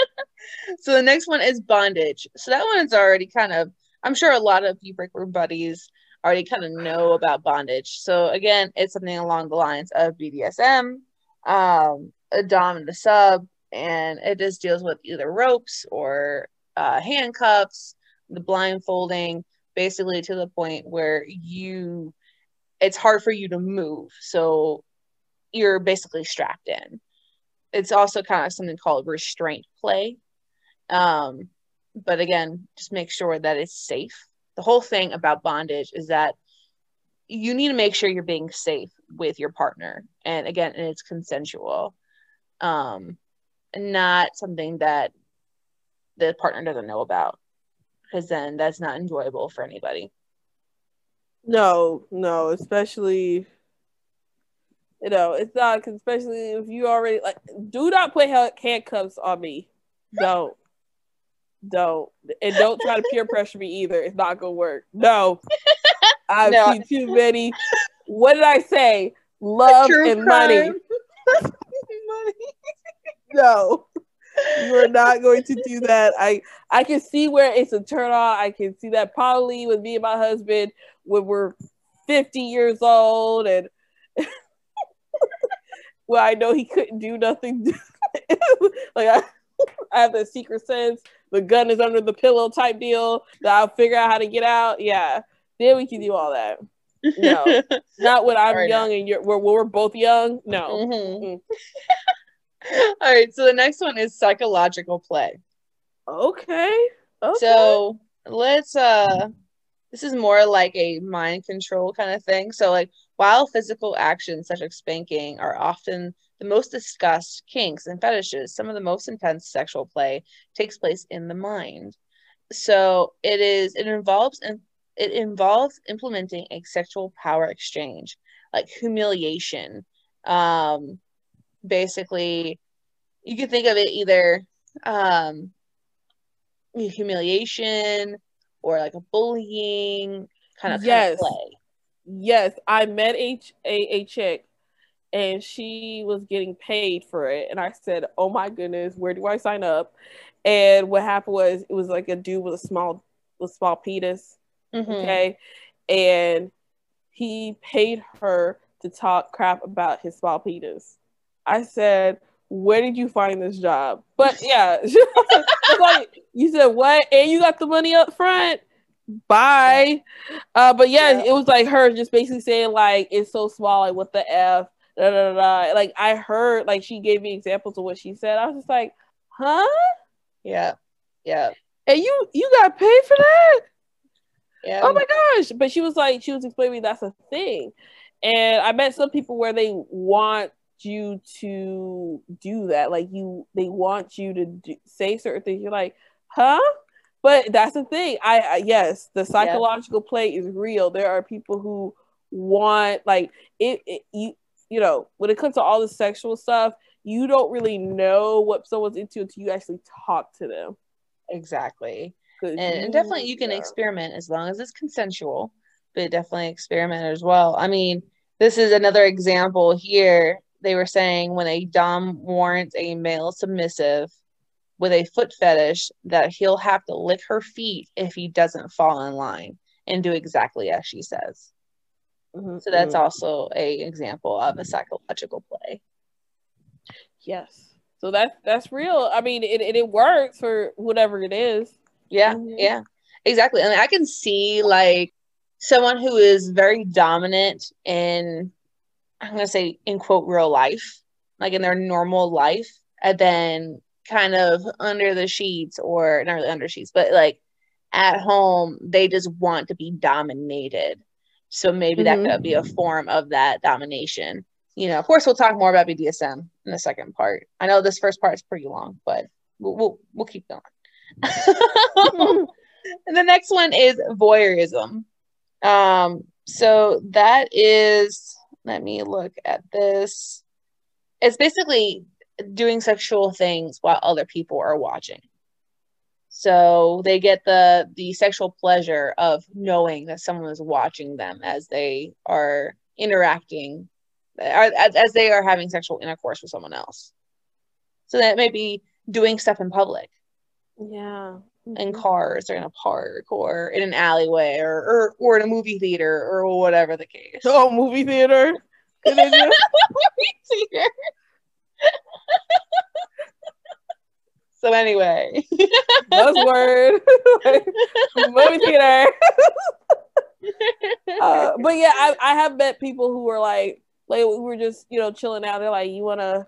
so the next one is bondage. So that one is already kind of, I'm sure a lot of you break room buddies already kind of know about bondage. So again, it's something along the lines of BDSM, um, a dom and a sub, and it just deals with either ropes or uh, handcuffs, the blindfolding, basically to the point where you, it's hard for you to move. So you're basically strapped in it's also kind of something called restraint play. Um, but again, just make sure that it's safe. The whole thing about bondage is that you need to make sure you're being safe with your partner. And again, and it's consensual. Um, not something that the partner doesn't know about. Because then that's not enjoyable for anybody. No, no, especially you know, it's not 'cause especially if you already like do not put handcuffs on me. Don't. Don't. And don't try to peer pressure me either. It's not gonna work. No. I've No. seen too many. What did I say? Love and money. Money. No. You are not going to do that. I I can see where it's a turn on. I can see that probably with me and my husband when we're 50 years old and well, I know he couldn't do nothing. like I, I have the secret sense. The gun is under the pillow type deal. That I'll figure out how to get out. Yeah, then we can do all that. No. Not when I'm Alright. young and you're when we're both young. No. Mhm. All right, so the next one is psychological play. Okay. Okay. So let's uh this is more like a mind control kind of thing. So like while physical actions such as spanking are often the most discussed kinks and fetishes, some of the most intense sexual play takes place in the mind. so it is it involves and it involves implementing a sexual power exchange like humiliation um basically you can think of it either um humiliation or like a bullying kind of, yes. kind of play yes i met a, a, a chick and she was getting paid for it. And i said oh my goodness where do i sign up? And what happened was it was like a dude with a small with small penis Mhm. okay? And he paid her to talk crap about his small penis. I said where did you find this job? But yeah like you said what? And you got the money up front bye. Uh but yeah, Yeah. it was like her just basically saying like it's so small like what the f? Da, da, da, like i heard like she gave me examples of what she said. I was just like huh? Yeah. Yeah. And you you got paid for that? Yeah. Oh my gosh. But she was like she was explaining that's a thing. And i met some people where they want you to do that. Like you they want you to do, say certain things. You're like huh but that's the thing. I, I yes the psychological play is real. There are people who want like it, it you you know when it comes to all the sexual stuff you don't really know what someone's into until you actually talk to them. Exactly. And, and definitely you can yeah. experiment as long as it's consensual but definitely experiment as well. I mean this is another example here. They were saying when a dom warrants a male submissive with a foot fetish that he'll have to lick her feet if he doesn't fall in line and do exactly as she says Mhm, so that's mhm. also a example of a psychological play Yes. So that's that's real. I mean, it, it it works for whatever it is. Yeah, Mhm. yeah, exactly. I mean, I can see like someone who is very dominant in, I'm gonna say, in quote, real life, like in their normal life, and then kind of under the sheets, or not really under sheets, but like at home, they just want to be dominated. So maybe that Mhm. could be a form of that domination. You know, of course, we'll talk more about BDSM in the second part. I know this first part is pretty long, but we'll we'll, we'll keep going. and the next one is voyeurism. Um, so that is, let me look at this. It's basically doing sexual things while other people are watching. So they get the the sexual pleasure of knowing that someone is watching them as they are interacting, as, as they are having sexual intercourse with someone else. So that may be doing stuff in public yeah. in Mhm. cars or in a park or in an alleyway or or, or in a movie theater or whatever the case. Oh, movie theater. Movie theater. so anyway, Buzzword. movie theater. Uh, but yeah, I, I have met people who were like, like we were just you know chilling out. They're like, you wanna,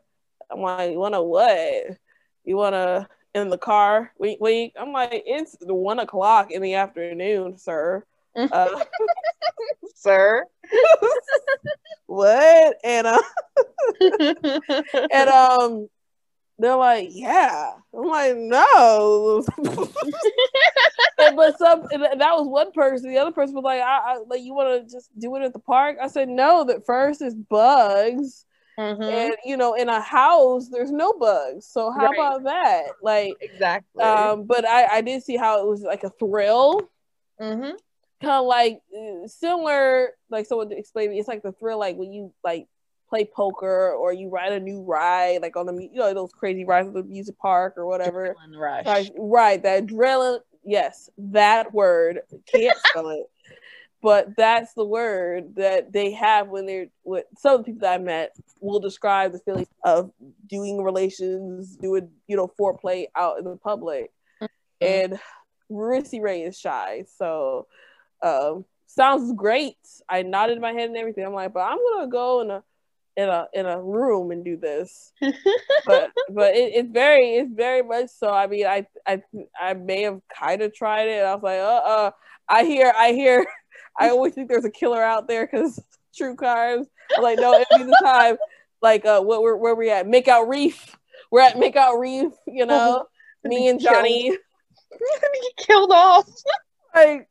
I'm like, you wanna what? You wanna in the car? Wink, wink. I'm like, it's one o'clock in the afternoon, sir. Uh, sir. what? And uh, and um, they're like, yeah. I'm like, no. But some that was one person. The other person was like, I, I like you want to just do it at the park. I said no. That first is bugs, Mhm. and you know, in a house there's no bugs. So how Right. about that? Like, Exactly. um, but I I did see how it was like a thrill, Mhm. Kind of like uh, similar. Like someone explained me, it's like the thrill, like when you like play poker or you ride a new ride, like on the you know those crazy rides at the music park or whatever. Right, right, that adrenaline. Yes, that word. Can't spell it, but that's the word that they have when they're with some of the people that I met will describe the feeling of doing relations, doing you know foreplay out in the public, and Rissy Ray is shy, so um, sounds great. I nodded my head and everything. I'm like, but I'm gonna go in a in a in a room and do this. But but it, it's very it's very much so. I mean i i i may have kind of tried it. I was like uh uh i hear i hear i always think there's a killer out there because true crimes. I'm like no it'd be the time like uh what where, where we at? Make out reef. We're at make out reef you know? Me and johnny. Get killed off. like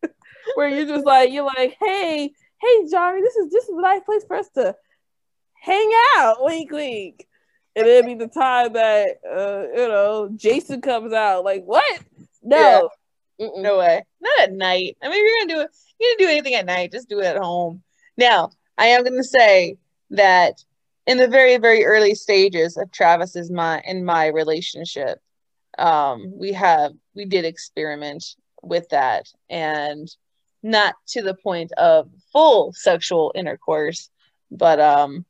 where you're just like you're like, hey, hey Johnny, this is this is a nice place for us to hang out. Wink wink. And it'd be the time that uh, you know, Jason comes out, like, what? No. Yeah. No way. Not at night. I mean, you're gonna do it, you're gonna do anything at night, just do it at home. Now, I am gonna say that in the very, very early stages of Travis's my in my relationship, um, we have we did experiment with that and not to the point of full sexual intercourse, but um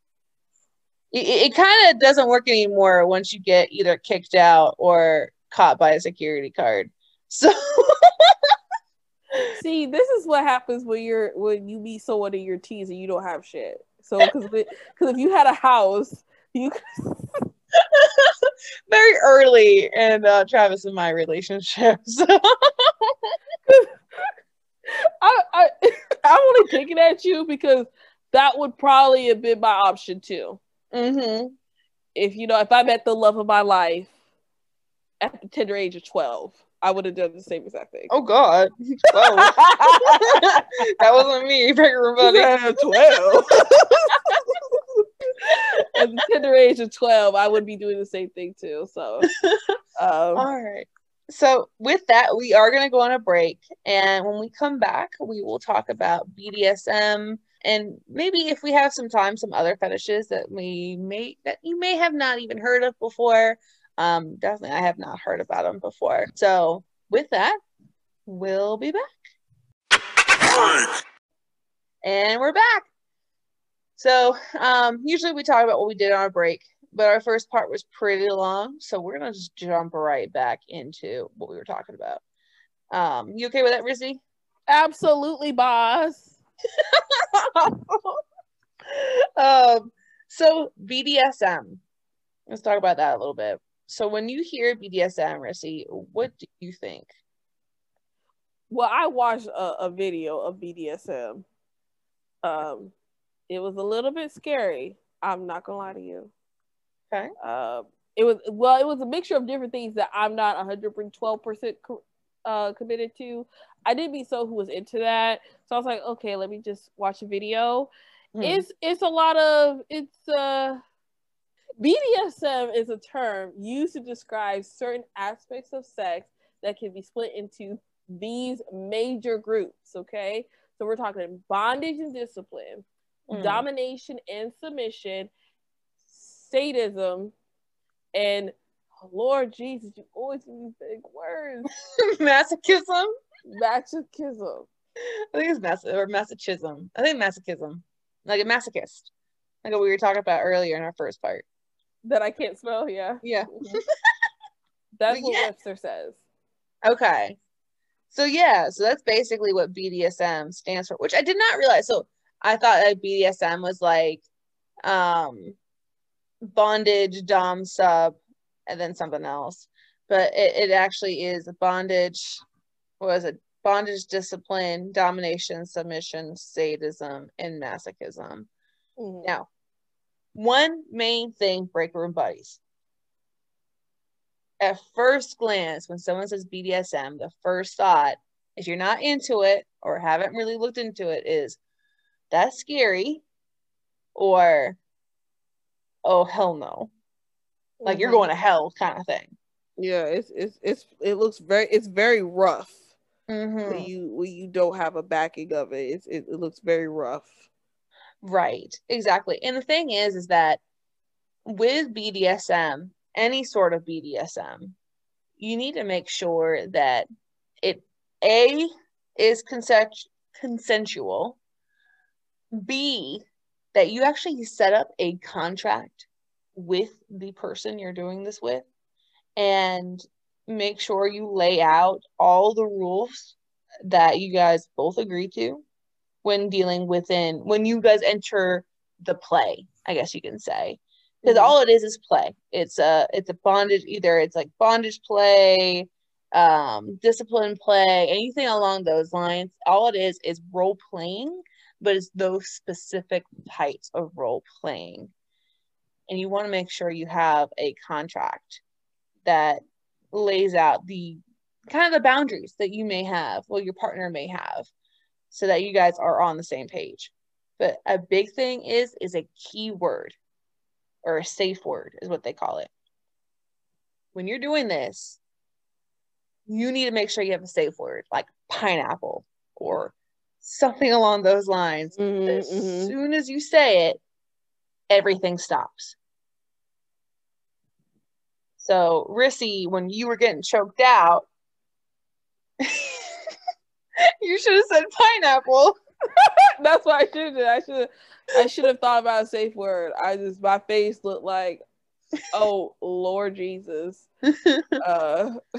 it, it kind of doesn't work anymore once you get either kicked out or caught by a security card. So See, this is what happens when you're when you meet someone in your teens and you don't have shit. So because because if you had a house, you very early in uh, Travis and my relationship. So. I, I I'm only picking at you because that would probably have been my option too. Mm-hmm. If you know, if I met the love of my life at the tender age of twelve, I would have done the same exact thing. Oh God, twelve. that wasn't me. Yeah, twelve. at the tender age of twelve, I would be doing the same thing too. So, um, all right so with that we are going to go on a break and when we come back we will talk about bdsm and maybe if we have some time some other fetishes that we may that you may have not even heard of before. Um definitely i have not heard about them before. So with that we'll be back. And we're back. So um usually we talk about what we did on our break but our first part was pretty long, so we're gonna just jump right back into what we were talking about. Um, you okay with that, Rissy? Absolutely, boss. um, so BDSM. Let's talk about that a little bit. So when you hear BDSM, Rissy, what do you think? Well, I watched a, a video of BDSM. Um, it was a little bit scary. I'm not gonna lie to you. Okay. Uh, it was well, it was a mixture of different things that I'm not 112 percent uh, committed to. I did meet so who was into that, so I was like, okay, let me just watch a video. Mm. It's it's a lot of it's uh BDSM is a term used to describe certain aspects of sex that can be split into these major groups. Okay, so we're talking bondage and discipline, mm. domination and submission, sadism, and oh, Lord Jesus, you always use big words. masochism. Masochism. I think it's mas- or masochism. I think masochism, like a masochist, like what we were talking about earlier in our first part. That I can't spell. Yeah. Yeah. that's what yeah. Webster says. Okay. So yeah, so that's basically what BDSM stands for, which I did not realize. So I thought that BDSM was like um bondage, dom sub, and then something else. But it, it actually is bondage. What was it? Bondage, discipline, domination, submission, sadism, and masochism. Mm-hmm. Now, one main thing breaker room buddies. At first glance, when someone says BDSM, the first thought, if you're not into it or haven't really looked into it, is that's scary or oh hell no. Like mm-hmm. you're going to hell kind of thing. Yeah it's it's it's it looks very it's very rough mm-hmm. when you when you don't have a backing of it. It's, it, it looks very rough. Right. Exactly. And the thing is is that with bdsm any sort of bdsm you need to make sure that it a is consent- consensual b that you actually set up a contract with the person you're doing this with and make sure you lay out all the rules that you guys both agree to when dealing within when you guys enter the play i guess you can say. Because mm-hmm. all it is is play. It's a it's a bondage either it's like bondage play um discipline play anything along those lines. All it is is role playing but it's those specific types of role playing. And you want to make sure you have a contract that lays out the kind of the boundaries that you may have, well, your partner may have, so that you guys are on the same page. But a big thing is is a key word or a safe word is what they call it. When you're doing this, you need to make sure you have a safe word like pineapple or something along those lines. Mhm, as mhm. soon as you say it, everything stops. So, Rissy, when you were getting choked out, you should have said pineapple. That's what I should have. I should. I should have thought about a safe word. I just my face looked like, oh Lord Jesus. Uh,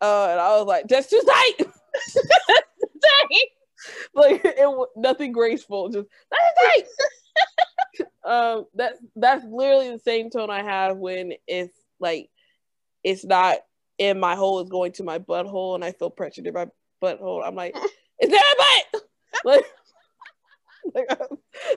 uh, and I was like, that's too tight. like it nothing graceful. Just that's tight. um, that that's literally the same tone I have when it's like it's not in my hole, it's going to my butthole, and I feel pressured in my butthole. I'm like, is that my butt? like, like,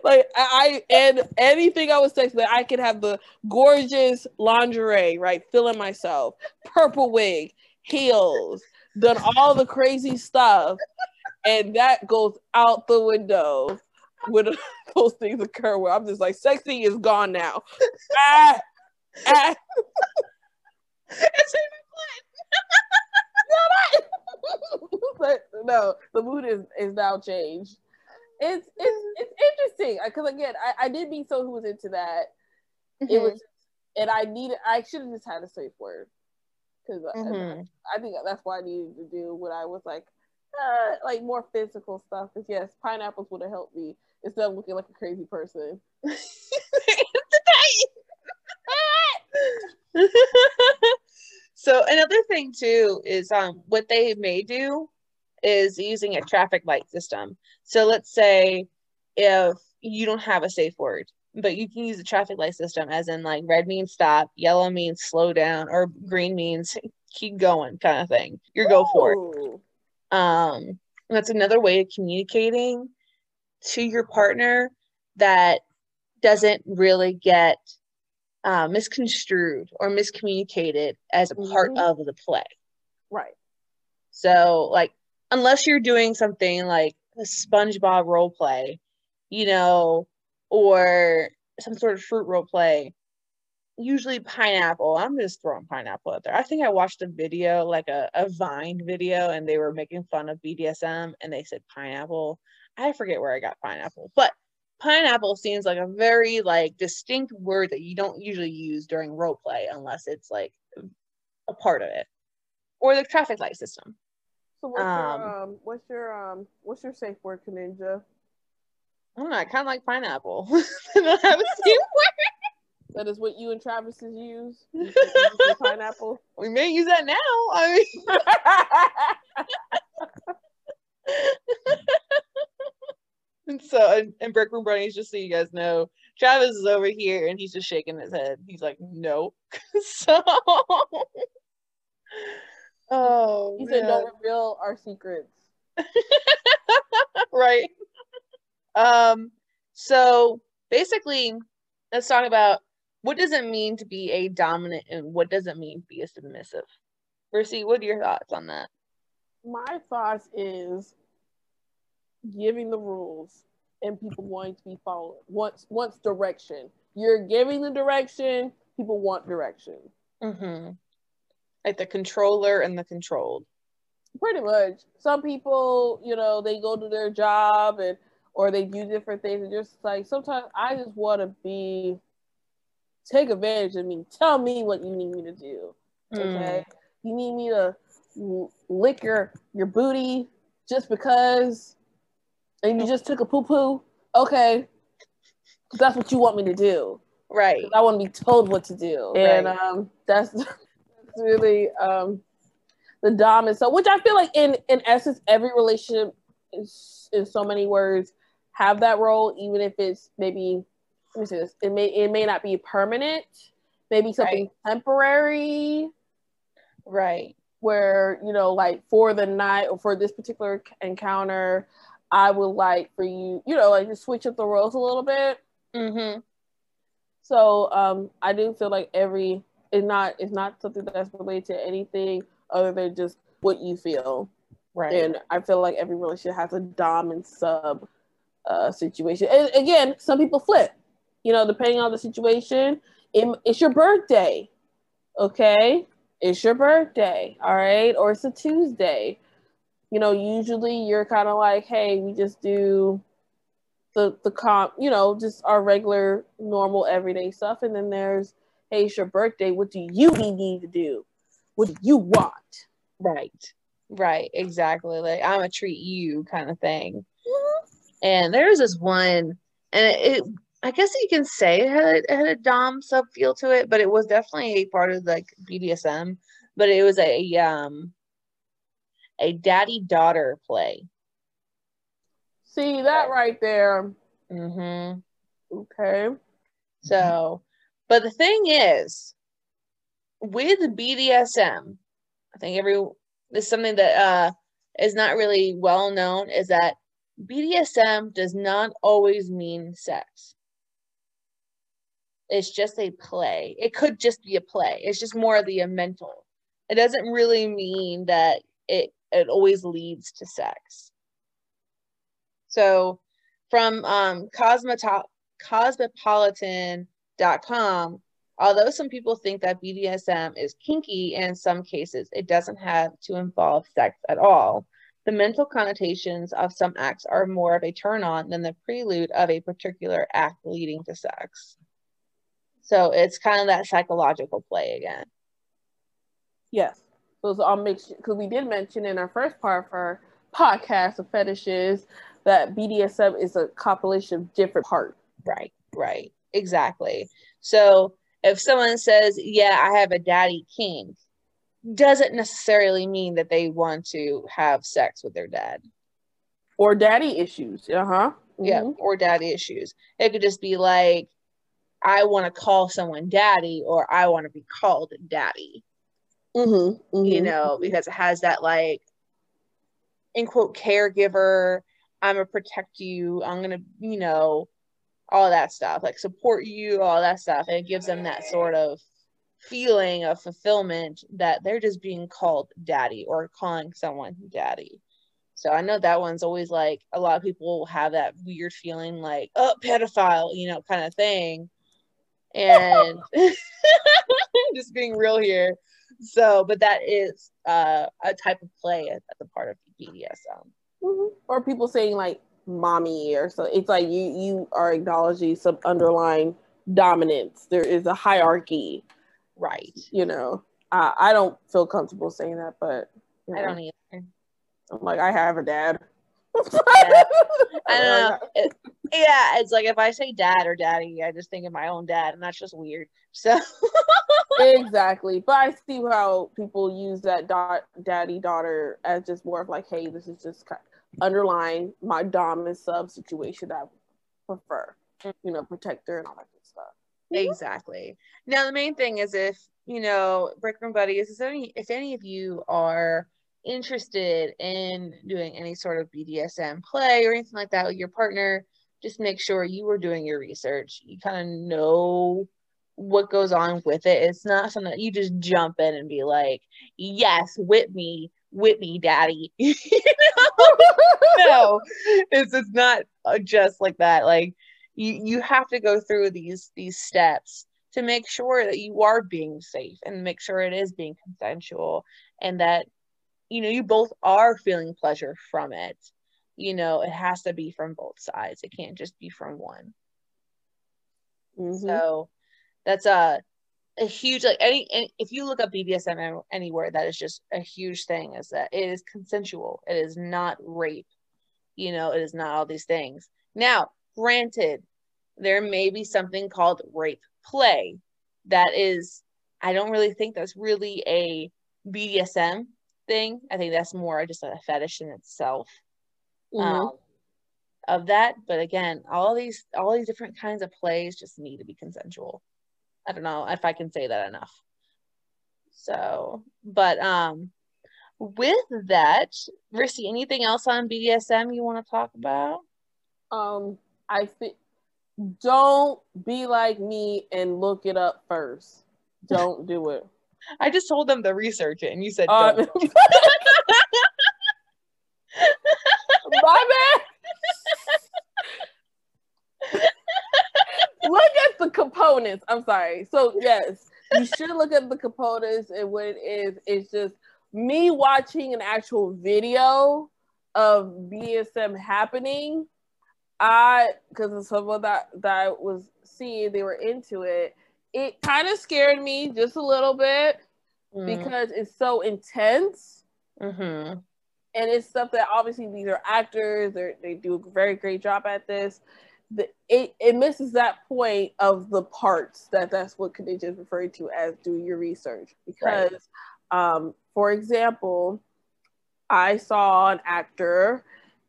like I I- and anything I was saying, that I could have the gorgeous lingerie, right? Feeling myself, purple wig, heels, done all the crazy stuff, and that goes out the window when those things occur. Where I'm just like, sexy is gone now. ah, ah. It's but no, the mood is is now changed. It's it's it's interesting because again, I, I did meet someone who was into that. my It was, and I needed. I should have just had a safe word because Mhm. I think that's why I needed to do what I was like, uh, like more physical stuff. Because yes, pineapples would have helped me instead of looking like a crazy person. so another thing too is um what they may do is using a traffic light system. So let's say if you don't have a safe word, but you can use a traffic light system as in like red means stop, yellow means slow down, or green means keep going kind of thing. You're go for it. Um that's another way of communicating to your partner that doesn't really get uh, misconstrued or miscommunicated as a part Mhm. of the play Right. so like unless you're doing something like a spongebob role play you know or some sort of fruit role play usually pineapple i'm just throwing pineapple out there i think i watched a video like a, a vine video and they were making fun of bdsm and they said pineapple i forget where i got pineapple but pineapple seems like a very like distinct word that you don't usually use during role play unless it's like a part of it or the traffic light system So what's Um, your um what's your um what's your safe word, Kaninja? I don't know. I kind of like pineapple. I don't have a safe That is what you and Travis use. You say- pineapple. We may use that now. I mean, and so and, and Break Room Bunnies, just so you guys know, Travis is over here and he's just shaking his head. He's like, no. so, oh, he said, man. "Don't reveal our secrets." right. Um. So basically, let's talk about what does it mean to be a dominant and what does it mean to be a submissive. Mercy, what are your thoughts on that? My thoughts is giving the rules and people wanting to be followed. Once once direction. You're giving the direction. People want direction. Mm-hmm. Like the controller and the controlled. Pretty much. Some people, you know, they go to their job and or they do different things and just like sometimes I just want to be take advantage of me. Tell me what you need me to do. Okay. You need me to lick your your booty just because and you just took a poo poo. Okay. That's what you want me to do. Right. I want to be told what to do. And um that's that's really um the dominant so which I feel like in in essence every relationship is in so many words have that role, even if it's maybe let me this, it may it may not be permanent, maybe something temporary Right. where you know like for the night or for this particular encounter i would like for you you know like to switch up the roles a little bit Mm-hmm. so um i do feel like every it's not it's not something that's related to anything other than just what you feel. Right. And I feel like every relationship has a dom and sub uh, situation. And again, some people flip. You know, depending on the situation. It, it's your birthday, okay? It's your birthday, all right? Or it's a Tuesday. You know, usually you're kind of like, hey, we just do the the comp, you know, just our regular, normal, everyday stuff. And then there's, hey, it's your birthday. What do you need to do? What do you want? Right. Right. Exactly. Like I'm a treat you kind of thing. Mm-hmm. And there's this one, and it, it, I guess you can say it had, it had a dom sub feel to it, but it was definitely a part of like BDSM. But it was a um a daddy daughter play. See that right there. Mm-hmm. Okay. So, but the thing is, with BDSM, I think every this is something that uh is not really well known is that BDSM does not always mean sex. It's just a play. It could just be a play. It's just more of the mental. It doesn't really mean that it it always leads to sex. So from um, Cosmoto- cosmopolitan.com, although some people think that BDSM is kinky in some cases, it doesn't have to involve sex at all. The mental connotations of some acts are more of a turn on than the prelude of a particular act leading to sex. So it's kind of that psychological play again. Yes. So I'll make sure, because we did mention in our first part of our podcast of fetishes that BDSM is a compilation of different parts. Right, right, exactly. So if someone says, "Yeah, I have a daddy kink, doesn't necessarily mean that they want to have sex with their dad or daddy issues. Uh huh. Mm-hmm. Yeah, or daddy issues. It could just be like, "I want to call someone daddy," or "I want to be called daddy." Mm-hmm, mm-hmm. You know, because it has that like, in quote, caregiver I'm gonna protect you. I'm gonna, you know, all that stuff, like support you, all that stuff. And it gives them that sort of feeling of fulfillment that they're just being called daddy or calling someone daddy. So I know that one's always like a lot of people have that weird feeling like, oh, pedophile, you know, kind of thing. And just being real here. So, but that is uh, a type of play at, the part of BDSM. Mm-hmm. Or people saying like mommy or so. It's like you you are acknowledging some underlying dominance. There is a hierarchy, right? You know, I, I don't feel comfortable saying that, but you know, I don't either. I'm like I have a dad. yeah. I don't know. It, yeah, it's like if I say dad or daddy, I just think of my own dad, and that's just weird. So exactly, but I see how people use that dot daddy daughter as just more of like, hey, this is just kind underlying my dom and sub situation that I prefer, you know, protector and all that good stuff. Exactly. Now the main thing is if you know, brick Breakroom Buddies, if any if any of you are interested in doing any sort of BDSM play or anything like that with your partner, just make sure you are doing your research. You kind of know what goes on with it. It's not something that you just jump in and be like, yes, whip me, whip me, daddy. no, it's, it's not uh, just like that. Like you, you have to go through these, these steps to make sure that you are being safe and make sure it is being consensual and that, you know, you both are feeling pleasure from it. You know, it has to be from both sides. It can't just be from one. Mm-hmm. So that's a a huge like any, any, if you look up BDSM anywhere, that is just a huge thing. Is that it is consensual. It is not rape. You know, it is not all these things. Now, granted, there may be something called rape play that is. I don't really think that's really a BDSM thing. I think that's more just a fetish in itself. Mm-hmm. Um, of that, but again, all these all these different kinds of plays just need to be consensual. I don't know if I can say that enough. So, but um, with that, Rissy, anything else on BDSM you want to talk about? Um, I think don't be like me and look it up first. Don't do it. I just told them to research it, and you said Uh, don't. my bad. look at the components. I'm sorry. So yes, you should look at the components and what it is. It's just me watching an actual video of BSM happening. I because of someone that that I was seeing, they were into it. It kind of scared me just a little bit Mm. because it's so intense Mhm. and it's stuff that obviously these are actors they they do a very great job at this the, it, it misses that point of the parts that that's what Kaninja is referring to as doing your research because um, for example i saw an actor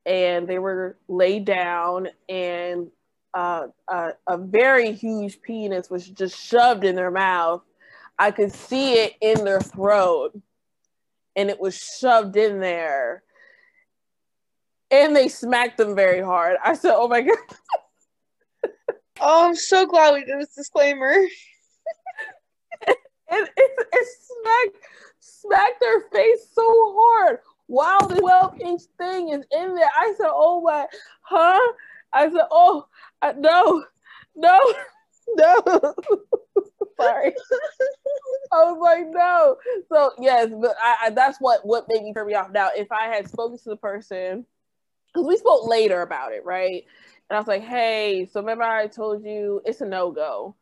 and they were laid down and uh, a, a very huge penis was just shoved in their mouth i could see it in their throat and it was shoved in there. And they smacked them very hard. I said, "Oh my god!" Oh, I'm so glad we did this disclaimer. And it, it smacked smacked their face so hard while the 12 inch thing is in there. I said, "Oh my, huh?" I said, "Oh, I, no, no, no." Sorry. I was like, no. So yes, but I, I that's what what made me turn me off. Now, if I had spoken to the person, because we spoke later about it, right? And I was like, hey, so remember I told you it's a no go,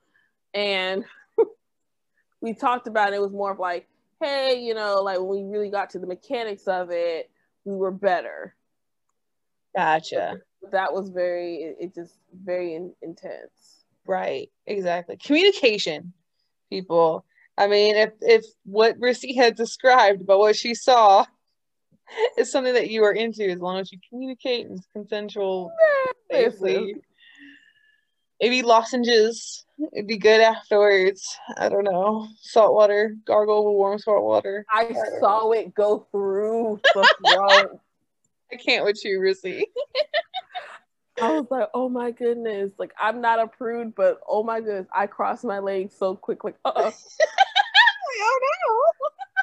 and we talked about it. it. Was more of like, hey, you know, like when we really got to the mechanics of it, we were better. Gotcha. That was very, it, it just very in, intense. Right. Exactly. Communication, people. I mean, if if what Rissy had described about what she saw is something that you are into, as long as you communicate and it's safely. Maybe lozenges. It'd be good afterwards. I don't know. Salt water. Gargle with warm salt water. I saw it go through the throat. I can't with you, Rissy. I was like, oh my goodness. Like, I'm not a prude, but oh my goodness. I crossed my legs so quick. Like, uh uh oh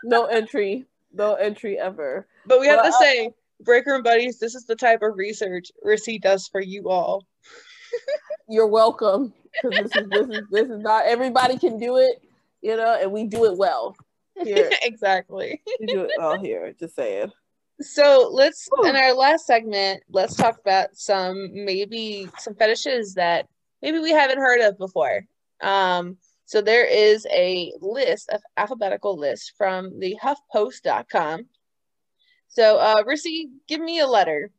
no. No entry. No entry ever. But we have Well, to I- say, Breaker and Buddies, this is the type of research Rissy does for you all. You're welcome. This is this is this is not everybody can do it, you know, and we do it well. Here. exactly. We do it well here. Just saying. So let's Ooh. in our last segment, let's talk about some maybe some fetishes that maybe we haven't heard of before. Um, so there is a list of alphabetical list from the HuffPost.com. So uh Rissy, give me a letter.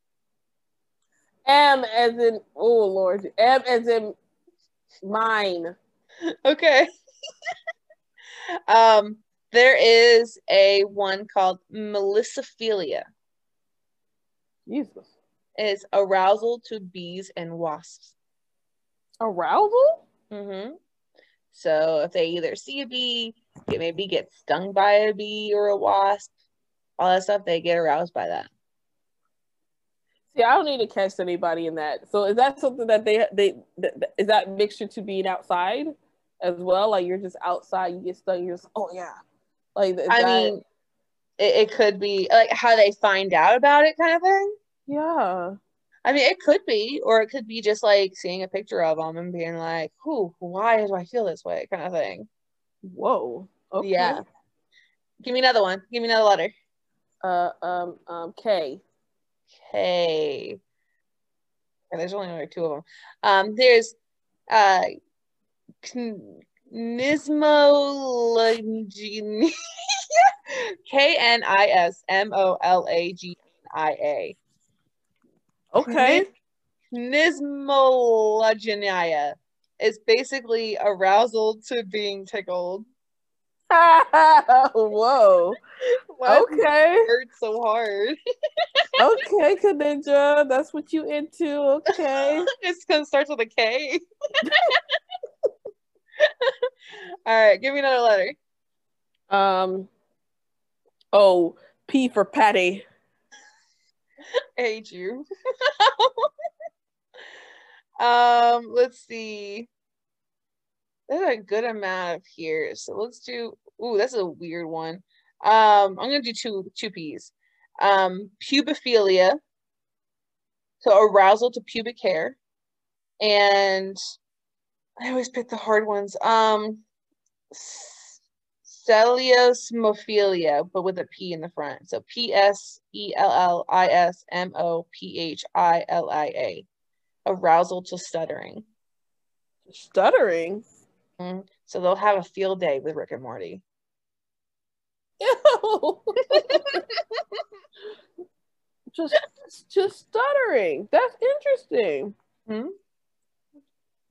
M as in oh Lord. M as in mine. Okay. um, there is a one called Melissophilia. Jesus. It's arousal to bees and wasps. Arousal? Mm-hmm. So if they either see a bee, get maybe get stung by a bee or a wasp, all that stuff, they get aroused by that. See, I don't need to catch anybody in that. So is that something that they they th- th- is that mixture to being outside as well? Like you're just outside, you get stung, you're just oh yeah. Like I that- mean, it, it could be like how they find out about it, kind of thing. yeah. I mean, it could be, or it could be just like seeing a picture of them and being like, "Who? Why do I feel this way?" kind of thing. Whoa. Okay. Yeah. Give me another one. Give me another letter. Uh um um K. K. And there's only like two of them. Um, there's uh, Knismolagnia. K N I S M O L A G I A. Okay. Knismolagnia is basically arousal to being tickled. Whoa. Why it Okay. hurt so hard? Okay, Kaninja. That's what you into. Okay. it's gonna start with a K. All right, give me another letter. Um oh, P for Patty. I hate you. um, let's see. There's a good amount of here. So let's do. Ooh, that's a weird one. Um, I'm gonna do two two P's. Um, pubophilia. So arousal to pubic hair, and I always pick the hard ones. Um, celiosmophilia, but with a P in the front. So P S E L L I S M O P H I L I A. Arousal to stuttering. Stuttering. Mm-hmm. So they'll have a field day with Rick and Morty. Just just stuttering. That's interesting. Hmm?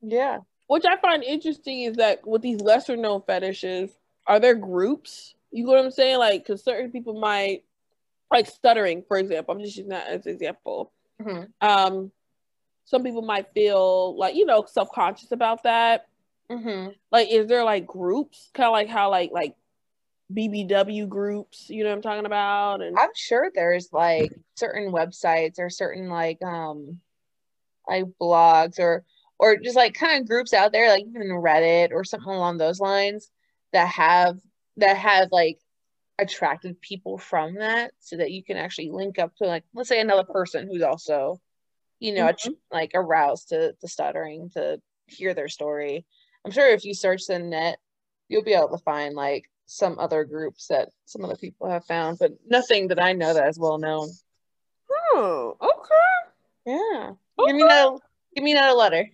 Yeah. Which I find interesting is that with these lesser known fetishes, are there groups? You know what I'm saying? Like, because certain people might, like stuttering, for example. I'm just using that as an example. Mm-hmm. Um, some people might feel like you know self conscious about that. Mm-hmm. Like, is there like groups, kind of like how like like BBW groups? You know what I'm talking about? And I'm sure there's like certain websites or certain like um like blogs or or just like kind of groups out there, like even Reddit or something along those lines that have that have like attracted people from that so that you can actually link up to like let's say another person who's also you know Mhm. like aroused to the stuttering to hear their story i'm sure if you search the net you'll be able to find like some other groups that some other people have found but nothing that i know that is well known oh, okay. yeah give me another give me another letter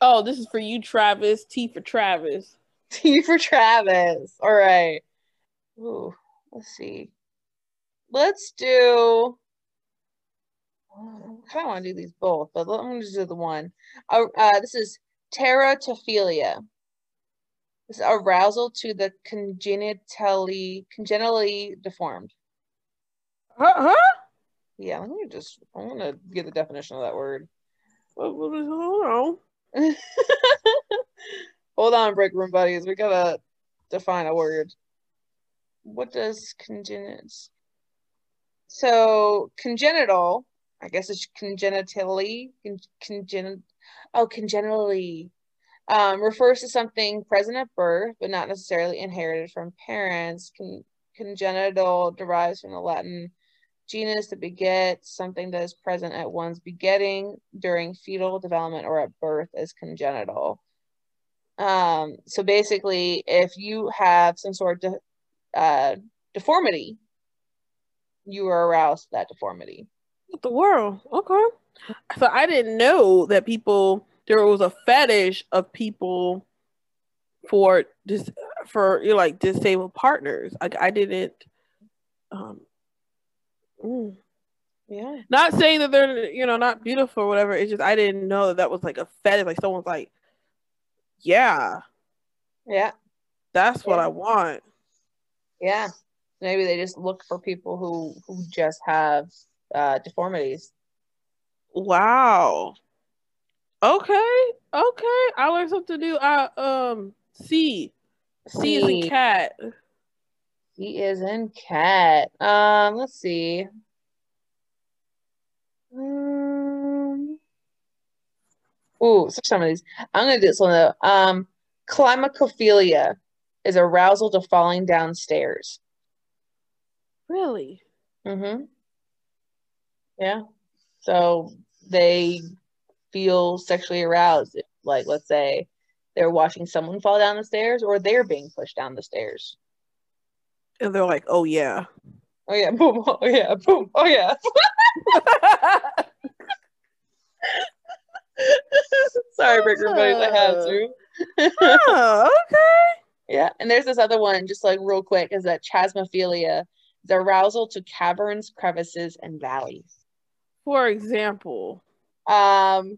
Oh, this is for you, Travis. T for Travis. T for Travis. All right. Ooh, let's see. Let's do. I kind of want to do these both, but let me just do the one. Uh, uh, this is teratophilia. This is arousal to the congenitally congenitally deformed. Huh? Yeah, let me just. I want to get the definition of that word. What, what is, hold on. Hold on, break room buddies. We gotta define a word. What does congenit? So congenital, I guess it's congenitally, con- congen, oh, congenitally, um, refers to something present at birth, but not necessarily inherited from parents. Con- congenital derives from the Latin genus to beget, something that is present at one's begetting during fetal development or at birth is congenital. Um, so basically, if you have some sort of de- uh, deformity, you are aroused to that deformity. What the world? Okay. So I didn't know that people there was a fetish of people for just for you know, like disabled partners. Like I didn't. Um, mm. Yeah. Not saying that they're you know not beautiful or whatever. It's just I didn't know that that was like a fetish. Like someone's like, yeah, Yeah. that's what I want. Yeah. Maybe they just look for people who who just have uh, deformities. Wow. Okay. Okay. I learned something new. I um C. C is in cat. He is in cat. Um, let's see. Um, ooh, so some of these. I'm gonna do this one though. Um, climacophilia is arousal to falling downstairs. Really? Mm-hmm. Yeah. So they feel sexually aroused. if, Like, let's say they're watching someone fall down the stairs or they're being pushed down the stairs. And they're like, oh yeah. Oh yeah, boom. Oh yeah, boom. Oh yeah. Sorry, Breaker Buddies, I had to. oh, okay. Yeah, and there's this other one, just like real quick, is that chasmophilia, the arousal to caverns, crevices, and valleys. For example. Um,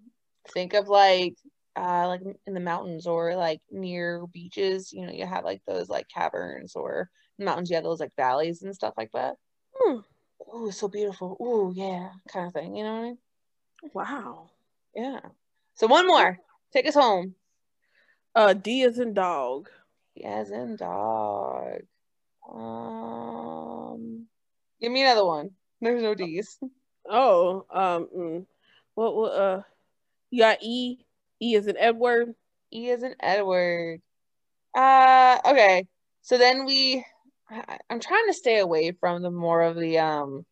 think of like, uh, like in the mountains or like near beaches. You know, you have like those like caverns or mountains. You have those like valleys and stuff like that. Hmm. Oh, so beautiful. Oh, yeah, kind of thing. You know what I mean? Wow. Yeah. So one more. Take us home. Uh D is in dog. As in dog. Um, give me another one. There's no D's. Oh, um mm. what what uh you got E. E is in Edward. E is in Edward. Uh, okay. So then we, I, I'm trying to stay away from the more of the um,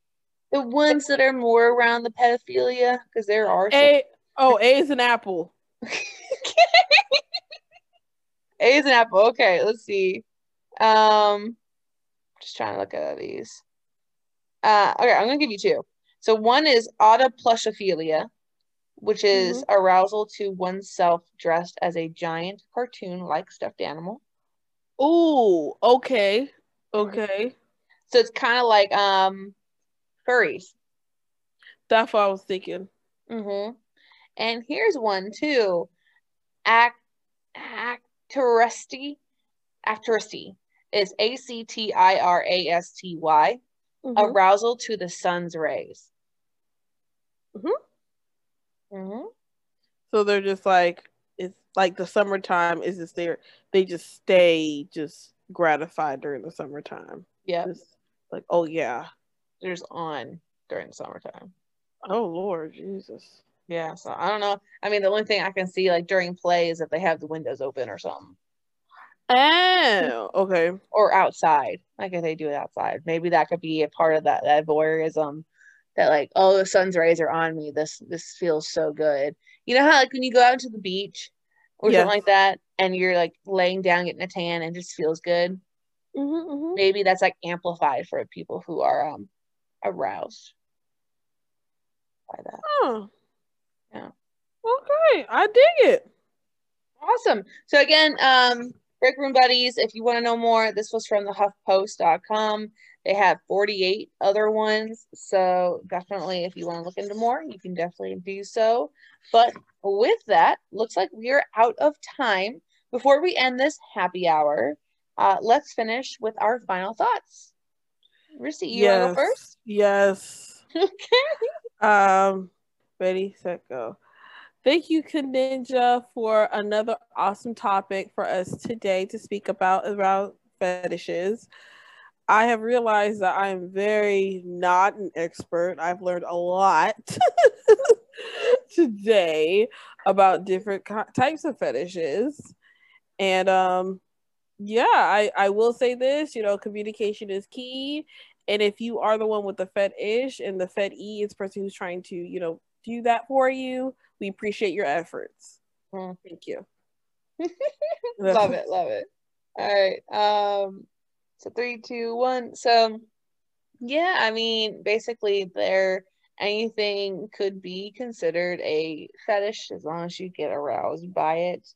the ones that are more around the pedophilia because there are. Some- A oh, A is an apple. A is an apple. Okay, let's see. Um, just trying to look at these. Uh, okay, I'm gonna give you two. So one is autoplushophilia, which is arousal to oneself dressed as a giant cartoon-like stuffed animal. Ooh, okay, okay. So it's kind of like um, furries. That's what I was thinking. Mm-hmm. And here's one too. Act actirasty. Actirasty is A C T I R A S T Y. Mhm. Arousal to the sun's rays. Mhm. Mm-hmm. So they're just like it's like the summertime is just there. They just stay just gratified during the summertime. Yeah, like, oh yeah, there's on during the summertime. oh Lord Jesus. Yeah, so I don't know. I mean, the only thing I can see like during play is if they have the windows open or something, Oh, okay. or outside. Like if they do it outside, maybe that could be a part of that that voyeurism. That like, oh, the sun's rays are on me. This this feels so good. You know how like when you go out to the beach or something like that, and you're like laying down getting a tan and just feels good. Mm-hmm, Maybe that's like amplified for people who are um aroused by that. Oh. Yeah. Okay, I dig it. Awesome. So again, um, Break Room Buddies, if you want to know more, this was from the HuffPost.com. They have 48 other ones. So definitely if you want to look into more, you can definitely do so. But with that, looks like we are out of time. Before we end this happy hour, uh, let's finish with our final thoughts. Rissy, you want to go first? Yes. Okay. Um, ready, set, go. Thank you, Ninja, for another awesome topic for us today to speak about about fetishes. I have realized that I'm very not an expert. I've learned a lot today about different types of fetishes. And um yeah, I I will say this, you know, communication is key. And if you are the one with the fetish and the E is person who's trying to, you know, do that for you, we appreciate your efforts. Mm. Thank you. love it, love it. All right. Um so three, two, one. So yeah, I mean basically there anything could be considered a fetish as long as you get aroused by it.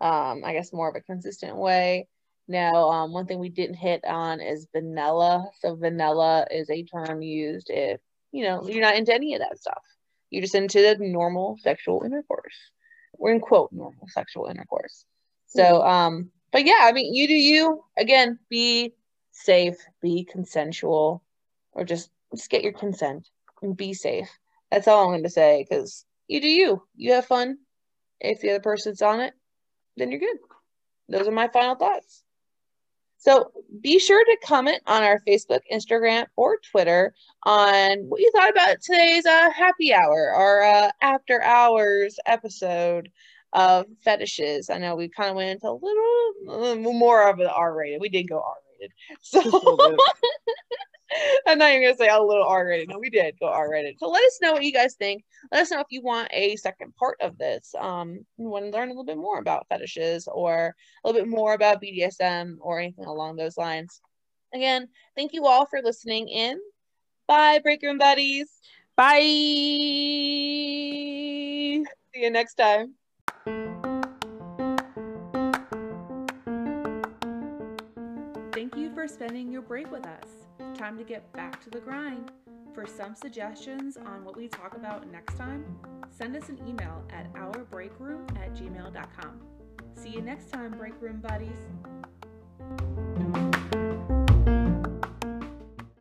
Um, I guess more of a consistent way. Now, um, one thing we didn't hit on is vanilla. So vanilla is a term used if you know you're not into any of that stuff. You're just into the normal sexual intercourse. We're in quote normal sexual intercourse. So, um, but yeah, I mean, you do you. Again, be safe, be consensual, or just just get your consent and be safe. That's all I'm going to say because you do you. You have fun. If the other person's on it, then you're good. Those are my final thoughts. So be sure to comment on our Facebook, Instagram, or Twitter on what you thought about today's uh, happy hour or uh, after hours episode of fetishes. I know we kind of went into a little uh, more of an R rated. We did go R rated. So little bit. I'm not even gonna say a little R rated. No, we did go R rated. So let us know what you guys think. Let us know if you want a second part of this. Um, you want to learn a little bit more about fetishes or a little bit more about BDSM or anything along those lines. Again, thank you all for listening in. Bye, Break Room Buddies. Bye. See you next time. Thank you for spending your break with us. Time to get back to the grind. For some suggestions on what we talk about next time, send us an email at ourbreakroom at gmail.com. See you next time, Break Room Buddies.